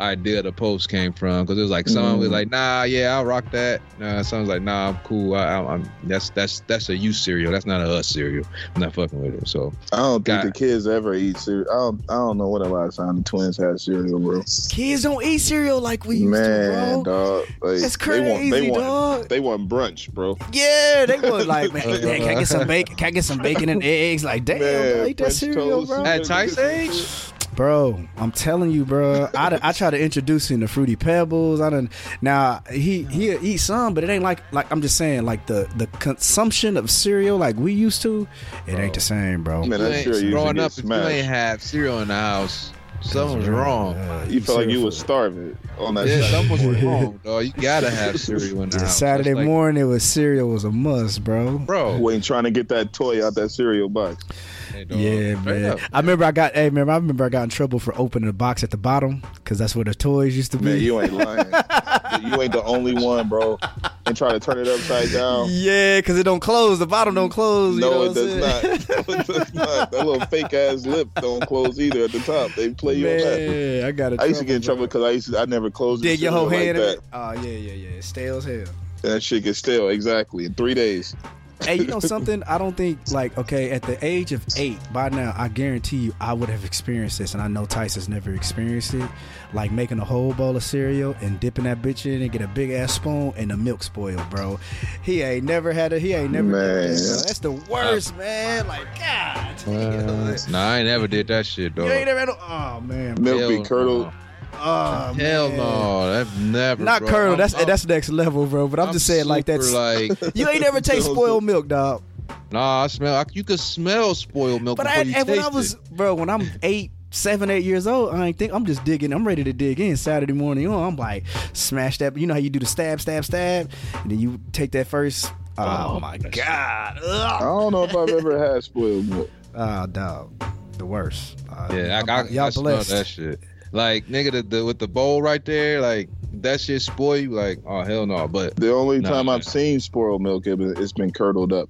idea of the post came from because it was like someone was Mm. like, nah, yeah, I'll rock that. Nah, someone's like, nah, I'm cool. I, I, I'm that's that's that's a you cereal. That's not a us cereal. I'm not fucking with it. So I don't think God. the kids ever eat cereal. I don't, I don't know what the last time the twins had cereal, bro. Kids don't eat cereal like we used Man, to, bro. dog. Like, That's They want, crazy, they, want, dog. they want brunch, bro. Yeah, they was like, man, man, can I get some bacon? Can I get some bacon and eggs? Like, damn, Man, bro, eat that cereal, toast. bro. At Tice age? Bro, I'm telling you, bro. I, I try to introduce him to fruity pebbles. I don't. now he he eat some, but it ain't like like I'm just saying like the the consumption of cereal like we used to. It ain't the same, bro. Man, You that cereal growing up, if you ain't smashed. have cereal in the house, something's wrong. Uh, You felt like you cereal was starving on that. Yeah, Saturday something's morning. wrong, dog. You gotta have cereal in the house. Saturday like- morning, it was cereal was a must, bro. bro. Who ain't trying to get that toy out that cereal box? Hey, Yeah, man. up. I remember I got. Hey, remember I remember I got in trouble for opening the box at the bottom because that's where the toys used to be. Man, you ain't lying. you ain't the only one, bro. And try to turn it upside down. Yeah, because it don't close. The bottom don't close. you know No, it does saying? not. No, it does not. That little fake ass lip don't close either at the top. They play you on that. Man, I got. It. I used to get in trouble because I used to, I never closed the Dig your cereal whole like hand in that. it. Oh yeah, yeah, yeah. It's stale as hell. That shit gets stale exactly in three days. Hey, you know something? I don't think like okay at the age of eight. By now, I guarantee you, I would have experienced this, and I know Tyson's never experienced it. Like making a whole bowl of cereal and dipping that bitch in and get a big ass spoon and the milk spoiled, bro. He ain't never had a. He ain't never. Man. that. That's the worst, man. Like God. Uh, nah, I ain't never did that shit, though. you ain't never had. No, oh man. Milk be curdled. no. Oh Hell man. no, I've never. Not bro. curdle. I'm- That's I'm- that's next level, bro. But I'm, just saying, like super, that's like. you ain't never taste spoiled milk, dog. Nah, I smell. I, you could smell spoiled milk But I, you and when I was, it. bro, when I'm eight, seven, eight years old, I ain't think I'm just digging. I'm ready to dig in Saturday morning. On, I'm like, smash that. You know how you do the stab, stab, stab, and then you take that first. Oh, Oh, my that's- god! I don't know if I've ever had spoiled milk. Oh, dog, the worst. Uh, Yeah, I, I, y'all I smell blessed. that shit. Like nigga, the, the with the bowl right there, like that shit spoil you. Like oh hell no, but The only Nah, time man. I've seen spoiled milk, it, it's been curdled up.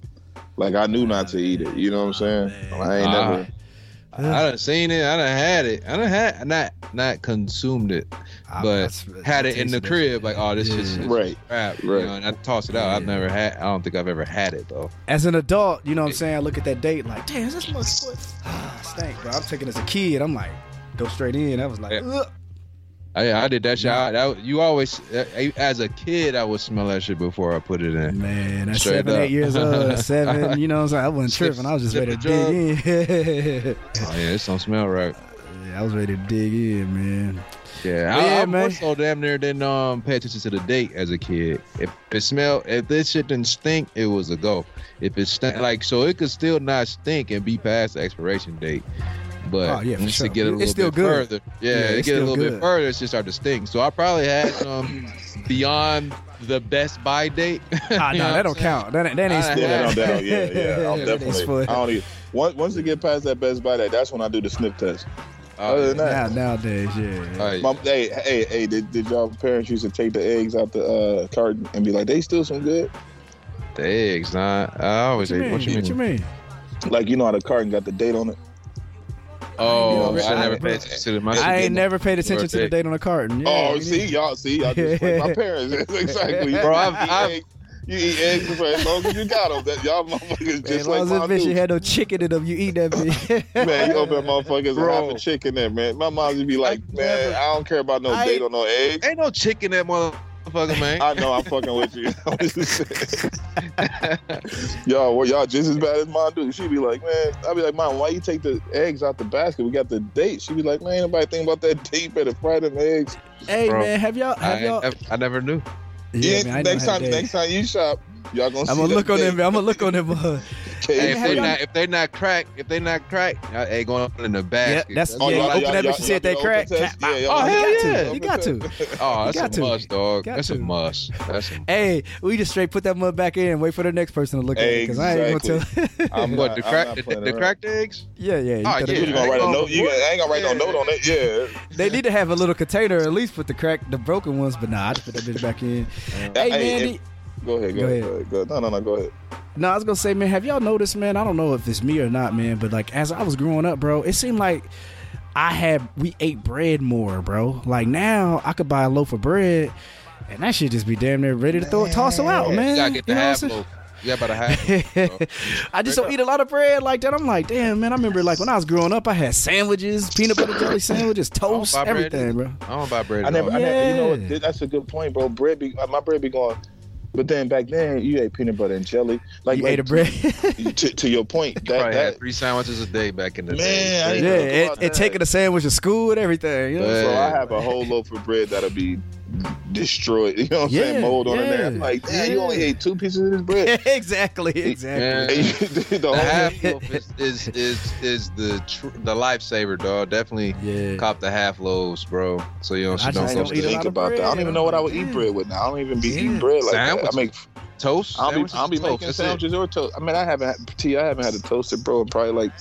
Like I knew not to eat it. You know what I'm saying? man. I ain't Ah. never. I done seen it. I done had it. I done had not not consumed it, but that's- had it in the crib. shit. Like oh this Yeah. shit's Right. crap. Right. You know, and I toss it out. I've never had. I don't think I've ever had it though. As an adult, you know what I'm saying? I look at that date like, damn, is this much spoiled? Stank, bro. I'm taking as a kid. I'm like, go straight in. I was like, Yeah. I, I did that shit. I, that, you always, as a kid, I would smell that shit before I put it in. Man, at Straight seven, up. eight years old, seven, you know what I'm saying? I wasn't Sip- tripping. I was just ready to dig in. Oh yeah, this don't smell right. yeah, I was ready to dig in, man. Yeah, But I, yeah, I man. so damn near didn't um pay attention to the date as a kid. If it smell, if this shit didn't stink, it was a go. If it stink, like so, it could still not stink and be past the expiration date. But Oh, yeah, for once sure. it get a little It's still bit good. further, yeah, Yeah, it it's get a little good. bit further, it's just start to sting. So I probably had some beyond the best buy date. Ah, no, that don't count. That, ain't- that ain't I- Yeah, that don't doubt. Yeah, yeah. I'll That definitely. I don't even. Once, once you get past that Best Buy, date, that's when I do the sniff test. Other than Now, that, nowadays, yeah. All right. my, hey, hey, hey, did, did y'all parents used to take the eggs out the uh, carton and be like, they still some good? The eggs, nah. I always What you say, mean? what you What you mean? mean? Like you know how the carton got the date on it. Oh, I I never paid attention to my. I ain't never paid attention to the date on the carton. Oh, yeah, oh, see, y'all, see, y'all just like my parents. exactly, Bro, I've- you, eat I've- eggs, you eat eggs for as long as you got them. That y'all motherfuckers just like my bitch dude. had no chicken in them, you eat that bitch. Man, you open motherfuckers Bro. and have a chicken there, man. My mom would be like, man, I don't care about no I- date on no eggs. Ain't no chicken that motherfucker, man. I know I'm fucking with you. y'all, well, y'all just as bad as mom do. she'd be like, man, I be like, mom, why you take the eggs out the basket? We got the date. She'd be like, man, ain't nobody think about that date. Better fry them eggs. hey Bro, man, have y'all I, have y'all? ain't- I never knew. Yeah, man, I next time, next time you shop, y'all gonna. I'm see gonna that look on date. them. I'm gonna look on them. Uh, Hey, if they y'all- not if they not cracked, if they not cracked, uh, hey, going in the yeah, basket. that's Oh, yeah. y'all- You open that bitch and see if they crack. open test? Tap- Yeah, y'all Oh, hell yeah. test. You got to. Oh, that's that's got a to. must, dog. That's to. a must. That's a Hey, we just straight put that mud back in and wait for the next person to look at it because I ain't gonna tell. I'm what the I'm crack the, playing the around. cracked eggs? yeah, yeah. You Oh, yeah. You gonna write a note? You ain't gonna write no note on it. Yeah. They need to have a little container at least put the crack, the broken ones, but nah, I just put that bitch back in. hey Hey, man, if- the- Go ahead. Go, Go ahead. ahead. Go ahead. Go ahead. No, no, no. Go ahead. No, I was gonna say, man, have y'all noticed, man? I don't know if it's me or not, man, but like as I was growing up, bro, it seemed like I had we ate bread more, bro. Like now, I could buy a loaf of bread, and that shit just be damn near ready to throw it, toss it out, man. You gotta get the You know what I'm half loaf. You got about a half. I just don't eat a lot of bread like that. I'm like, damn, man. I remember like when I was growing up, I had sandwiches, peanut butter jelly sandwiches, toast, buy bread everything, bro. I don't buy bread. I never, all. I never, you know That's a good point, bro. Bread be, uh, my bread be going, but then back then you ate peanut butter and jelly. Like, You like ate a bread. To, to your point, that, Probably had three sandwiches a day back in the Man, day. I yeah, ain't and, and taking a sandwich to school and everything. You know? So I have a whole loaf of bread that'll be destroyed. You know what I'm Yeah, saying? Mold on it there. I'm yeah, like, damn, you only ate two pieces of this bread. exactly, exactly. Man. And you did the The whole half loaf is is is, is the tr- the lifesaver, dog. Definitely Yeah. cop the half loaves, bro. So you know I don't just go don't eat a to lot think of about that. I don't even know what I would eat bread with now. I don't even be Yeah. eating bread like that. I make toast. I'll be I'll be and toast. making That's it. sandwiches or toast. I mean, I haven't had I haven't had a toasted bro in probably like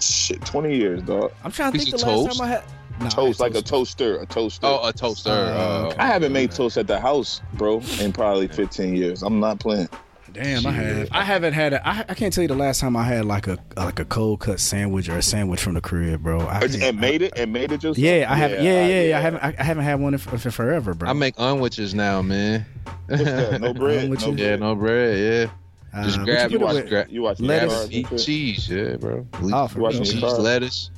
shit twenty years, dog. I'm trying to Piece think the of last toast? time I had Nah, I toast like a toaster, a toaster. Oh, a toaster. Uh, uh. I haven't made toast at the house, bro, in probably 15 years. I'm not playing. Damn, I have. I haven't had a. I, I can't tell you the last time I had like a like a cold cut sandwich or a sandwich from the crib, bro. I And made it, and made it just. Yeah, I haven't. Yeah, yeah, yeah. I I- haven't. I, I haven't had one in, for forever, bro. I make unwitches now, man. No bread. No you? yeah, no bread. Yeah, Uh, just grab you You watch, gra- you watch lettuce, eat cheese, yeah, bro. Oh, for You watching real. your cheese, lettuce.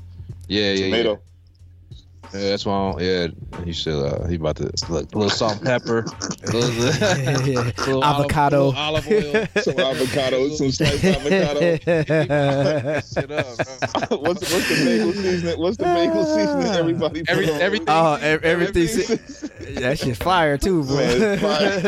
Yeah, yeah, yeah. Tomato. Yeah, that's why. I don't- yeah, he should. Uh, he about to look, a little salt, and pepper, little, little Avocado. olive, little olive oil. Some avocado, some sliced avocado. Shit up, bro. what's, what's the bagel seasoning? What's the bagel seasoning? Everybody Every- everything- oh, ev- everything. that shit fire too, bro. Man, fire.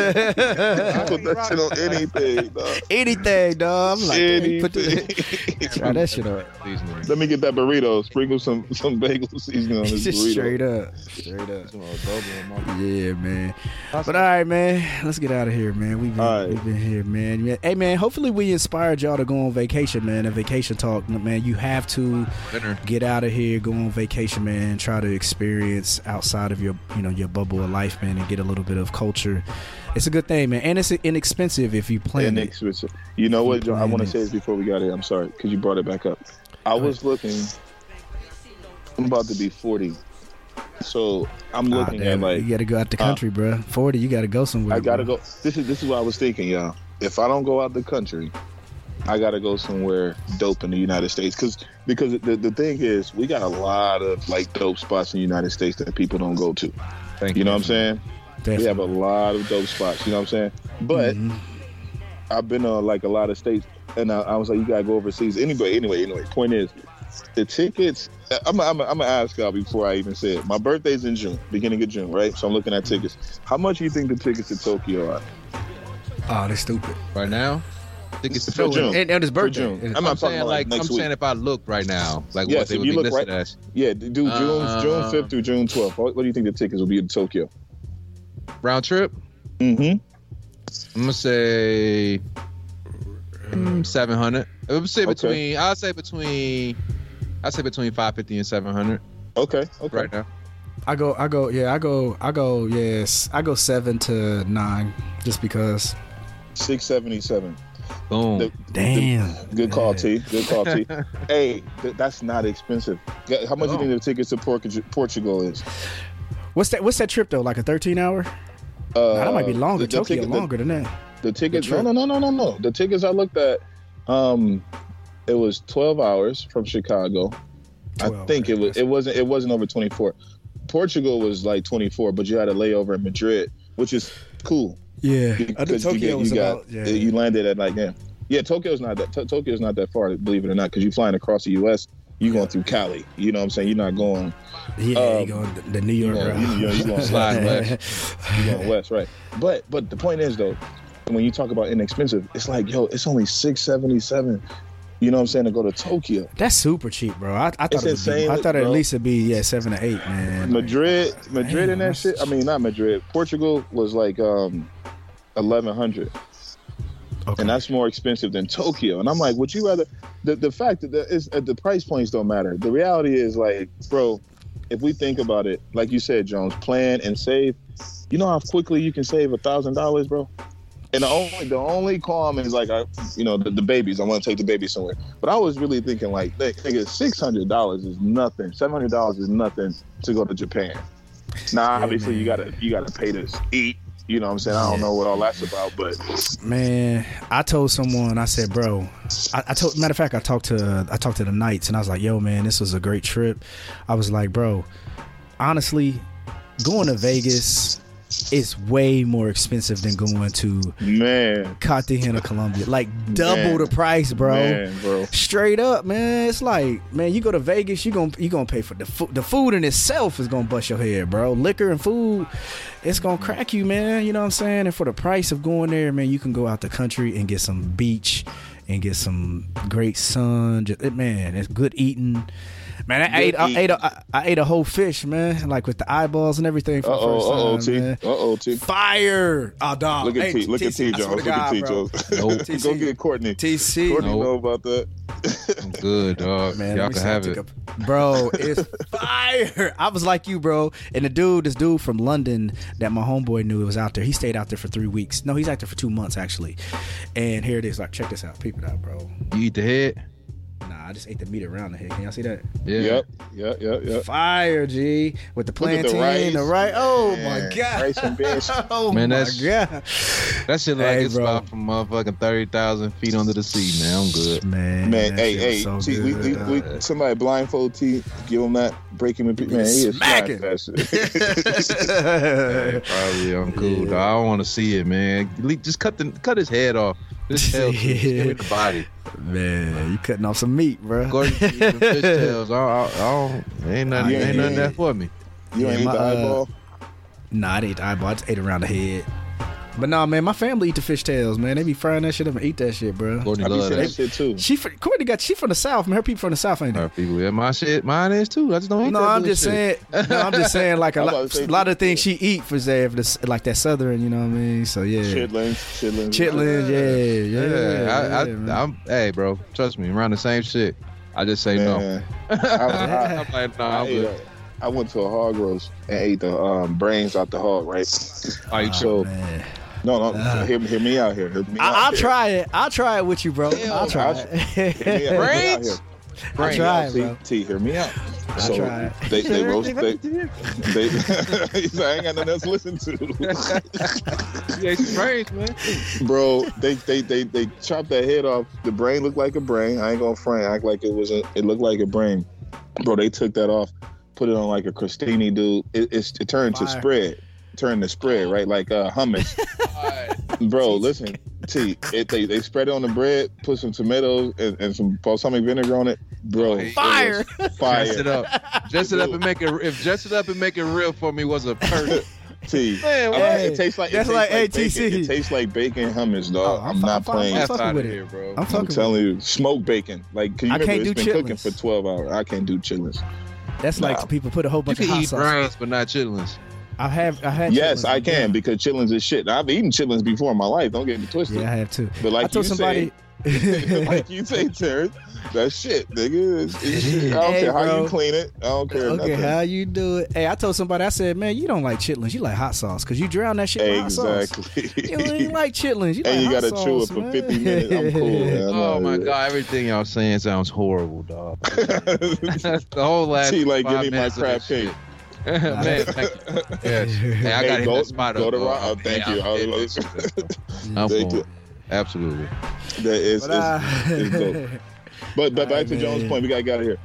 Put that shit on anything, dog. Anything, dog. I'm like, damn, you put the, try that shit up. Seasoning. Let me get that burrito. Sprinkle some some bagel seasoning on this burrito. Straight up, straight up. Some adobo in my- Yeah, man. But all right, man. Let's get out of here, man. We've been, All right. we've been here, man. Yeah, Hey, man. Hopefully, we inspired y'all to go on vacation, man. A vacation talk, man. You have to Dinner. get out of here, go on vacation, man. Try to experience outside of your, you know, your bubble of life, man, and get a little bit of culture. It's a good thing, man, and it's inexpensive if you plan And it. You know what, Joe? I want to say this before we got here. I'm sorry because you brought it back up. I was looking. I'm about to be 40, so I'm Ah, looking damn at it. like you got to go out the uh, country, bro. Forty, you got to go somewhere. I gotta bro. go. This is this is what I was thinking, y'all. If I don't go out the country, I gotta go somewhere dope in the United States. Cause because the the thing is, we got a lot of like dope spots in the United States that people don't go to. Thank You You know what I'm saying? Definitely. We have a lot of dope spots. You know what I'm saying? But Mhm. I've been to like a lot of states, and I, I was like, you gotta go overseas. Anyway, anyway, anyway. Point is, the tickets. I'm I'm I'm gonna ask y'all before I even say it. My birthday's in June, beginning of June, right? So I'm looking at tickets. How much do you think the tickets to Tokyo are? oh, they're stupid. Right now, Tickets to For June. June. And, and his For birthday. June. I'm not I'm talking saying about like next I'm week. saying if I look right now, like Yes, what they if would you be look listed right- as. Yeah, do June Uh, June 5th through June 12th. What, what do you think the tickets will be in Tokyo? Round trip. Mm-hmm. I'm gonna say seven hundred. I would say Okay. between. I'll say between. I'll say between five fifty and seven hundred Okay. Okay. right now. I go, I go, yeah, I go, I go, yes, I go seven to nine, just because. 677. Boom. The- Damn. Good call, Man. T. Good call, T. hey, th- that's not expensive. How much do you Oh. think the tickets to Portu- Portugal is? What's that? What's that trip though? Like a thirteen hour? Uh, Nah, that might be longer. the- the Tokyo ticket- the- longer than that. The tickets? The No, no, no, no, no, no. The tickets I looked at, um, it was 12 hours from Chicago. I think it was. It wasn't. It wasn't over 24. Portugal was like 24, but you had a layover in Madrid, which is cool. Yeah, because knew you Tokyo get- was got- about. Yeah, You landed at like yeah, yeah. Tokyo's not that. To- Tokyo's not that far, believe it or not, because you're flying across the U.S. You're going through Cali. You know what I'm saying? You're not going. yeah. um, you going the, the New York You're route. you- you know, you gonna slide west. You're going west, right? But but the point is though, when you talk about inexpensive, it's like yo, it's only six seventy seven. You know what I'm saying to go to Tokyo. That's super cheap, bro. I, I thought it would be, I thought at least it'd be yeah seven to eight, man. Madrid, Madrid, Damn, and that shit. I mean, not Madrid. Portugal was like um, eleven hundred. Okay. and that's more expensive than Tokyo. And I'm like, would you rather? The the fact that the, is, uh, the price points don't matter. The reality is like, bro, if we think about it, like you said, Jones, plan and save. You know how quickly you can save a thousand dollars, bro. And the only the only qualm is like, I, you know, the, the babies. I want to take the baby somewhere. But I was really thinking like, nigga, six hundred dollars is nothing. Seven hundred dollars is nothing to go to Japan. Now, obviously, you gotta you gotta pay to eat. You know what I'm saying? I don't know what all that's about, but Man, I told someone, I said, bro, I, I told, matter of fact, I talked to, I talked to the Knights, and I was like, yo, man, this was a great trip. I was like, bro, honestly, going to Vegas is way more expensive than going to man, Cartagena, Colombia. Like double Man. the price, bro. man, bro. Straight up, man. It's like, man, you go to Vegas, you gonna you gonna pay for the food. The food in itself is gonna bust your head, bro. Liquor and food, it's gonna crack you, man. You know what I'm saying? And for the price of going there, man, you can go out the country and get some beach and get some great sun. Just, man, it's good eating. Man, I Good ate, I ate, a, I, I ate a whole fish, man, like with the eyeballs and everything for Uh oh, uh the oh, first T. time, Uh man. oh, T. Fire! Oh, dog. Look at Hey, T. Look at T, I swear Jones. to Look at God, T, bro. Jones. Nope. Go get Courtney. TC. Courtney Nope. know about that. I'm good, dog. Man, Y'all can have it. a- bro, it's fire. I was like you, bro. And the dude, this dude from London that my homeboy knew was out there. He stayed out there for three weeks. No, he's out there for two months actually. And here it is. Like, check this out. Peep it out, bro. You eat the head. Nah, I just ate the meat around the head. Can y'all see that? Yeah. Yep, yep, yep, yep. Fire, G. With the Look at the plantain, the rice. rice. Oh Man, my god. rice and beans. oh Man, my that's- god. That shit like Hey, it's bro. about from motherfucking thirty thousand feet under the sea, man. I'm good. Man, Man, that hey, hey, so T, we, we, we, somebody blindfold T, give him that, break him in pieces. Man, he is Smacking. smacking that Hey, probably I'm cool, Yeah. dog. I don't want to see it, man. Just cut the cut his head off. Just tail, just give me the body. Man, you cutting off some meat, bro. Gordon, eat them fish tails. I, I, I don't, ain't nothing, Yeah, ain't nothing yeah. there for me. You ain't Yeah, eat the my, uh, eyeball? Nah, I ate the eyeball. I just ate around the head. But nah, man, my family eat the fish tails, man. They be frying that shit up and eat that shit, bro. Gordon I be love seeing that. that shit too. She fr- Courtney got she from the south, man. Her people from the south, ain't Our they? people, yeah, my shit, mine is too. I just don't eat No, that I'm just bullshit. saying. No, I'm just saying. Like a I'm about lot, say a lot of things she eat for say for this, like that southern, you know what I mean? So yeah, Chitlins, chitlins. chitlins, yeah, yeah, Yeah, yeah. I, I, man. I'm, hey, bro, trust me, around the same shit. I just say no. Man, I, I, I'm like, no, I, I'm ate good. a- I went to a hog roast and ate the um, brains out the hog, right? Are you Oh, so man. No, no, Ah. hear, hear me out here. Hear me out I, I'll here. try it. I'll try it with you, bro. Hell, I'll try I'll- it. Hear me out- hear me out Brains? here. I'll try it, T, bro. T, hear me out. I'll So try it. they they roast they, they he said, I ain't got nothing else to listen to. Yeah, it's brains, man. Bro, they, they they they chopped that head off. The brain looked like a brain. I ain't gonna front act like it was a it looked like a brain. Bro, they took that off, put it on like a crostini dude. It it's, it turned to spread. Turned to spread, right? Like uh hummus. Bro, listen, T, it, they they spread it on the bread, put some tomatoes and, and some balsamic vinegar on it. Bro, it Fire. fire. Dress it up. Dress it up and make it. If dress it up and make it real for me was a perfect. T. Man, I'm- Hey, it tastes like that's it like tastes like bacon. ATC. It tastes like bacon hummus, Oh, dog. I'm I'm, not I'm playing. I'm That's fucking with it. here, bro. I'm I'm telling you, smoked bacon. Like, can you I remember can't it's do been cooking for 12 hours. I can't do chitlins. That's Nah. like people put a whole You bunch can of hot eat sauce. brains, but not chitlins. I have. I had. Yes, chitlins. I can because chitlins is shit. I've eaten chitlins before in my life. Don't get me twisted. Yeah, I have too. But like I told you somebody. say, like you say, Terrence, that's shit, nigga. It's, it's shit. I don't Hey, care how you clean it. I don't care Okay, nothing. how you do it? Hey, I told somebody. I said, man, you don't like chitlins. You like hot sauce because you drown that shit with hot sauce. exactly. You don't like chitlins. You like and you hot gotta sauce, chew it for man. 50 minutes. I'm cool. Man. Oh my god, everything y'all saying sounds horrible, dog. the whole last T, like, give five me my minutes of crab this shit. Cake. Man, thank you. Yes. Hey, I Hey, got to go- that spot go up. to bro. Rock- oh, thank you. I'm I in. I'm Thank for you. Absolutely. That is, But, uh, it's, it's dope. But but back Alright, to Jones' point, we gotta get out of here.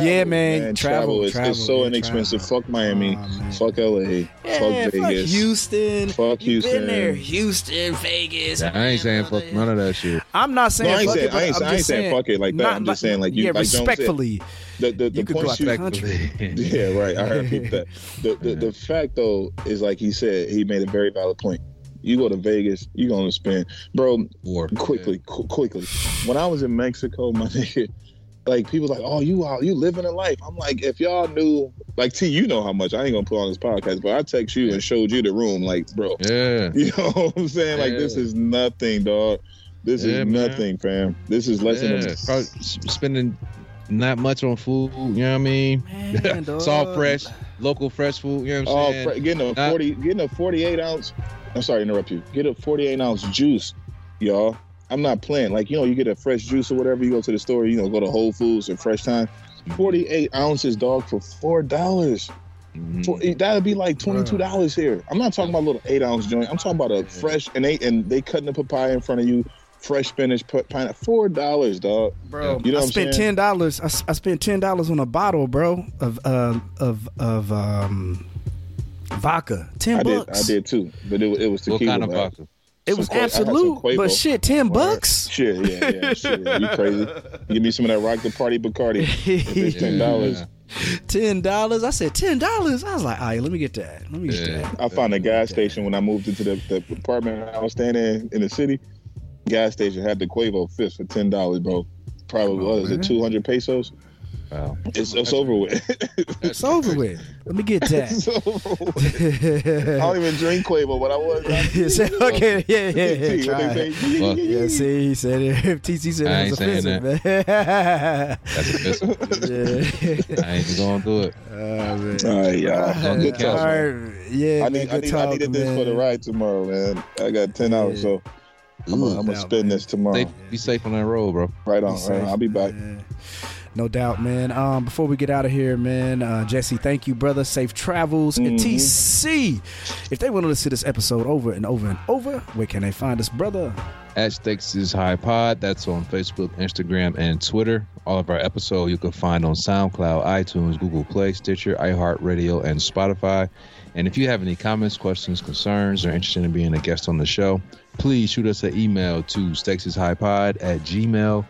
Yeah, man, travel, travel, is travel, it's so yeah, inexpensive. travel. Fuck Miami, Aw, man. fuck LA, Yeah, fuck fuck Vegas, Houston. fuck Houston. been there, Houston, Vegas. I ain't saying fuck none of that shit. I'm not saying No, I ain't fuck saying- it, I ain't- I'm I ain't just saying fuck it like that. not I'm just saying, like, you- yeah, like Jones said. respectfully. The the, the You could go point out you, the country. yeah, right. I heard people that. The, the the fact though is like he said, he made a very valid point. You go to Vegas, you're gonna spend, bro. War. quickly, qu- quickly. When I was in Mexico, my nigga, like people like, oh, you out, you living a life. I'm like, if y'all knew, like T, you know how much I ain't gonna put on this podcast, but I text you and showed you the room, like, bro, Yeah. you know what I'm saying? Like, this is nothing, dog. This Yeah, is man. nothing, fam. This is less yeah. than a. Probably spending not much on food, you know what I mean? Man, It's all fresh, local fresh food, you know what I'm Oh, saying? fr- getting a Not- forty, getting a forty-eight ounce. I'm sorry to interrupt you. Get a forty-eight ounce juice, y'all. I'm not playing. Like you know, you get a fresh juice or whatever. You go to the store. You know, go to Whole Foods or Fresh Time. Forty-eight ounces, dog, for four dollars. Mhm. That'd be like twenty-two dollars here. I'm not talking about a little eight-ounce joint. I'm talking about a fresh and they and they cutting the papaya in front of you, fresh spinach, put pineapple. Four dollars, dog. bro. You know I what I'm spent ten dollars. I, I, spent ten dollars on a bottle, bro, of uh, of of um vodka. Ten I did, bucks. I did too, but it, was- it was What kind of vodka? It was Qua- I had some Absolut, but shit, ten Word. bucks. Shit, yeah, yeah, shit. You crazy? Give me some of that Rock the Party Bacardi. It's ten dollars. Yeah. ten dollars. I said ten dollars. I was like, all right, let me get that. Let me get Yeah. that. I found a gas station when I moved into the, the apartment I was staying in in the city. Gas station had the Cuervo fist for ten dollars, bro. Probably Come on, what is man. it, two hundred pesos? Wow. It's, it's over with. It's over with. Let me get it's that. over with. I don't even drink Cuervo, but I was. He said, okay, yeah, yeah, yeah. See Try they it. say? Yeah, see, he said it. TC said I it was ain't saying offensive, man. That's offensive. yeah. I ain't even gonna do it. Oh, man. All right, y'all. All Good talk. All man. Yeah, I man, need, I need, talk, I needed this for the ride tomorrow, man. I got ten hours, so I'm gonna, I'm gonna doubt, spend man. this tomorrow. Stay, be safe on that road, bro. Right on, Be right on. I'll be back. man. No doubt, man. Um, before we get out of here, man, uh, Jesse, thank you, brother. Safe travels. And Mhm. TC, if they want to listen to this episode over and over and over, where can they find us, brother? At Stakes is High Pod. That's on Facebook, Instagram, and Twitter. All of our episodes you can find on SoundCloud, iTunes, Google Play, Stitcher, iHeartRadio, and Spotify. And if you have any comments, questions, concerns, or interested in being a guest on the show, please shoot us an email to stakesishighpod at gmail.com.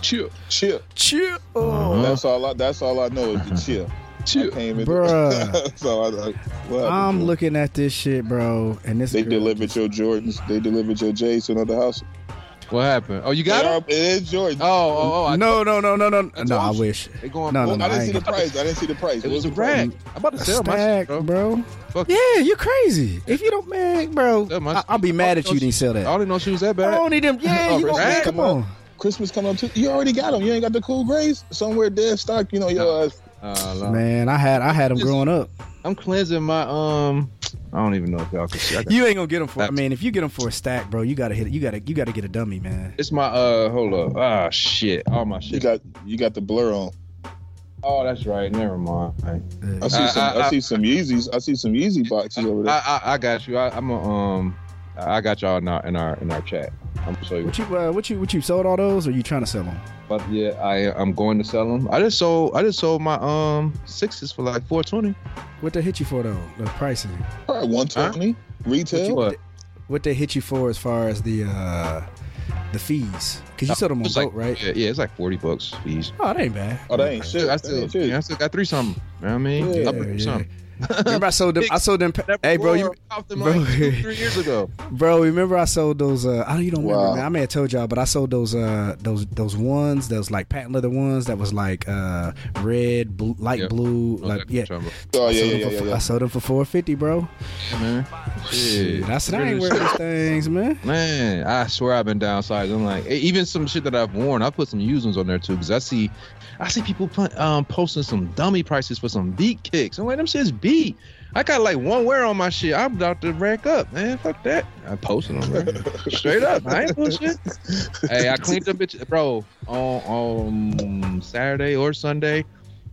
Chill. Chill. Chill. Uh-huh. That's all. I, that's all I know is the chill. I Chill. can't even. Bruh. that's I. Well, I'm bro? looking at this shit, bro, and this They delivered just- your Jordans. They delivered your J's to another house. What happened? Oh, you got They it? are- It is Jordan. Oh, oh, oh. I, No, no, no, no, no, I no. I wish. They going No, no, no. I didn't I see ain't the price. I didn't see the price. It What was a the brag. I'm about to A sell my stack, shit, bro. Fuck. Yeah, you crazy. If you don't, man, bro, I, I'll be mad at you. Didn't sell that. I that. don't even know she was that bad. I don't need them. Yeah, Oh, you gonna, respect. come on. Christmas coming up too. You already got them. You ain't got the cool greys somewhere dead stock. You know your. ass. Uh, no. Man, I had I had them Just- growing up. I'm cleansing my um. I don't even know if y'all can see. I got- You ain't gonna get them for. I mean, if you get them for a stack, bro, you gotta hit it. You gotta you gotta get a dummy, man. It's my uh. Hold up. Ah shit. All my shit. You got you got the blur on. oh, that's right. Never mind. I, I see I- some. I, I- see some Yeezys. I see some Yeezy boxes over there. I, I, I got you. I, I'm a um. I got y'all in our in our in our chat. I'm gonna show you. What you uh, what you what you sold all those, or you trying to sell them? But yeah, I I'm going to sell them. I just sold. I just sold my um sixes for like 420. What they hit you for though? The pricing. Probably one twenty What, retail. you, What? what they hit you for as far as the uh the fees? Because you sold them on It's boat, like, right? Yeah, yeah, it's like forty bucks fees. Oh, that ain't bad. Oh, that ain't shit. I still, ain't shit. yeah, I still got three something. You know what I mean? Yeah, Up with yeah. Remember I sold them. I sold them. Hey, bro, you, them bro. like two, three years ago. bro, remember I sold those? Uh, I don't. You don't remember? Man. I may have told y'all, but I sold those. Uh, those those ones. Those like patent leather ones that was like uh red, blue, light blue. Like yeah. Oh yeah, yeah, yeah, for, yeah. I sold them for four fifty, bro. Yeah, man. Shit. I said I ain't wearing these things, man. Man, I swear I've been downsized. I'm like, even some shit that I've worn, I put some used ones on there too, because I see, I see people put, um posting some dummy prices for some beat kicks. I'm like, them shit's beat. I got like one wear on my shit. I'm about to rack up, man. Fuck that. I posted them, man. Straight up. I ain't bullshit. hey, I cleaned them bitch, bro, on on Saturday or Sunday.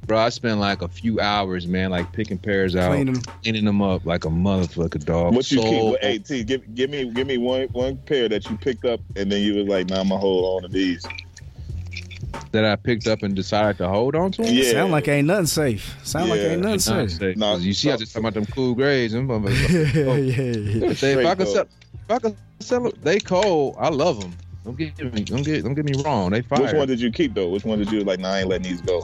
Bro, I spent like a few hours, man, like picking pairs out, Clean them. cleaning them up like a motherfucker dog. What you So- keep? What, hey, T, give, give me give me one one pair that you picked up, and then you was like, "Nah, I'm gonna hold on to these." That I picked up and decided to hold on to. 'em? Yeah. Sound like ain't nothing safe. Sound like ain't nothing Nah, safe. say- Nah, 'cause you see, I just talking about them cool greys. Them motherfuckers. yeah, Oh. yeah, yeah. If, they, if I could sell, if I could sell it, they cold. I love them. Don't get me, don't get, don't get me wrong. They fire. Which one did you keep though? Which one did you like? Nah, I ain't letting these go.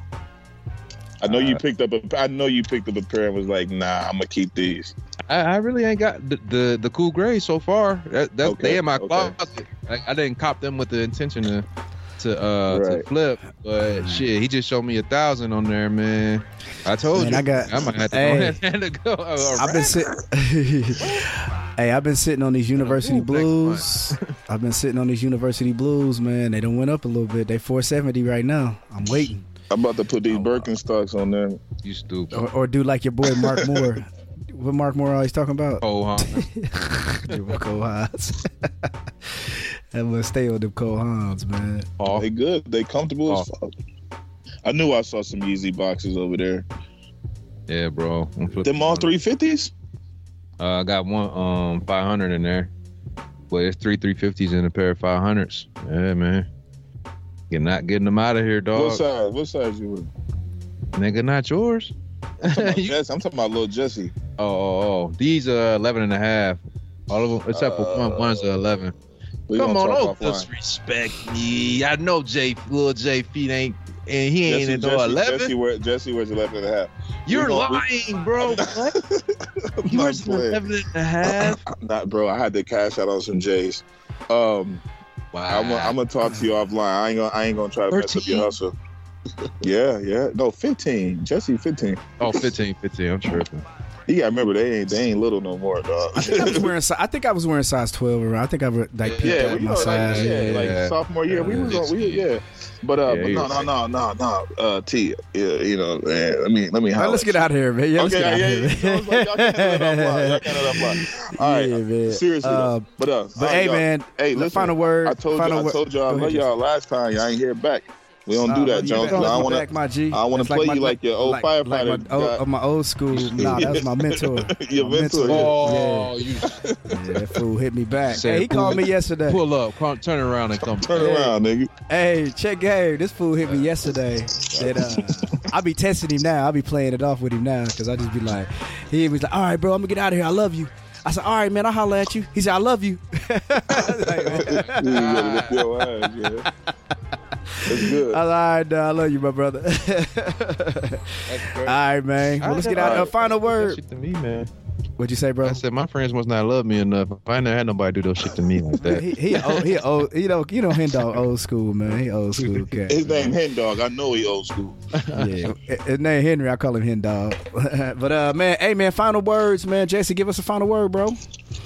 I know you Uh, picked up a. I know you picked up a pair and was like, "Nah, I'm gonna keep these." I, I really ain't got the, the, the cool greys so far. That, that's Okay, they in my okay. closet. I, I didn't cop them with the intention to to uh to flip, but shit, he just showed me a thousand on there, man. I told Man, you, I got- I might have to Hey. go ahead and go. All I've been right. sitting. hey, I've been sitting on these university Ooh, blues. I've been sitting on these university blues, man. They done went up a little bit. They 470 right now. I'm waiting. I'm about to put these Oh. Birkenstocks on there. You stupid. Or, or do like your boy Mark Moore. what Mark Moore always talking about? Oh, huh? Them Cole Haans. That must stay on them Cole Haans, man. Oh, They good. They comfortable as fuck. I knew I saw some Yeezy boxes over there. yeah, bro. Them all three fifties. Uh, I got one um 500 in there, but it's three 350s and a pair of 500s. Yeah, man. You're not getting them out of here, dog. What size? What size you with? Nigga, not yours. I'm talking about Jesse. I'm talking about little Jesse. oh, oh, oh, these are 11 and a half. All of them, except for one. One's a 11. We Come on, don't disrespect me. I know J, little J feet ain't, and he ain't Jesse, in no Jesse, 11. Jesse, wear, Jesse wears 11 and a half. You're we gonna- lying, bro. What? You not wears an playing. 11 and a half. Not, bro. I had to cash out on some J's. Um, Wow. I'm, I'm gonna talk to you offline. I ain't gonna, I ain't gonna try to mess up your hustle. yeah, yeah. No, 15. Jesse, 15. oh, 15, 15. I'm tripping. You gotta remember they ain't, they ain't little no more, dog. I think I was wearing. I think I was wearing size 12 around. I think I like peeped yeah, out we my know, size. like, yeah, yeah. like sophomore year, we was on, we, yeah. But uh, Yeah, but no, no, like- no, no, no. Uh, T, yeah, you know, man, let me, let me. Right, let's get out of here, man. Yeah, let's okay, get out yeah, of yeah. here. yeah. Y'all can handle it offline. Y'all can handle it offline. All right, Yeah, man. seriously. though. Uh, but uh, But hey, man. Hey, the listen. final word. I told final you, I told y'all, I love y'all last time. Y'all ain't hear back. We don't do you that, Jones. better I wanna, back, my G. I wanna That's play my- you like your old like, firefighter Like my, guy. old, my old school. Nah, that was my mentor. Your My mentor. Oh, you Yeah, that fool hit me back. Said Hey, he called me yesterday. pull up, come, turn around and come. Turn Hey. around, nigga. Hey, check game. This fool hit me yesterday. Said, uh, I be testing him now. I be playing it off with him now because I just be like, he was like, all right, bro, I'm gonna get out of here. I love you. I said, all right, man, I'll holler at you. He said, I love you. Like, You gotta whip your ass, yeah. That's good. I was, all right, I love you, my brother. all right, man. Well, let's get out. Uh, final word. Shit to me, man. What'd you say, bro? I said my friends must not love me enough. I never had nobody do those shit to me like that. He he old, he old, you know you know hen dog old school man. He old school cat. His name Hen Dog. I know he old school. yeah, his name Henry. I call him hen dog. but uh, man, hey man, final words, man. Jesse, give us a final word, bro.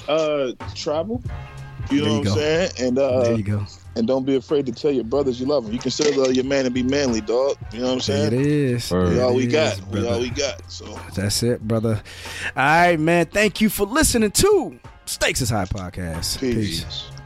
Uh, travel. You There know you what go. I'm saying? And uh, there you go. And don't be afraid to tell your brothers you love them. You can still love your man and be manly, dog. You know what I'm saying? It is. Word. We There all it we is, got. We all we got. So That's it, brother. All right, man. Thank you for listening to Stakes is High podcast. Peace. Peace. Peace.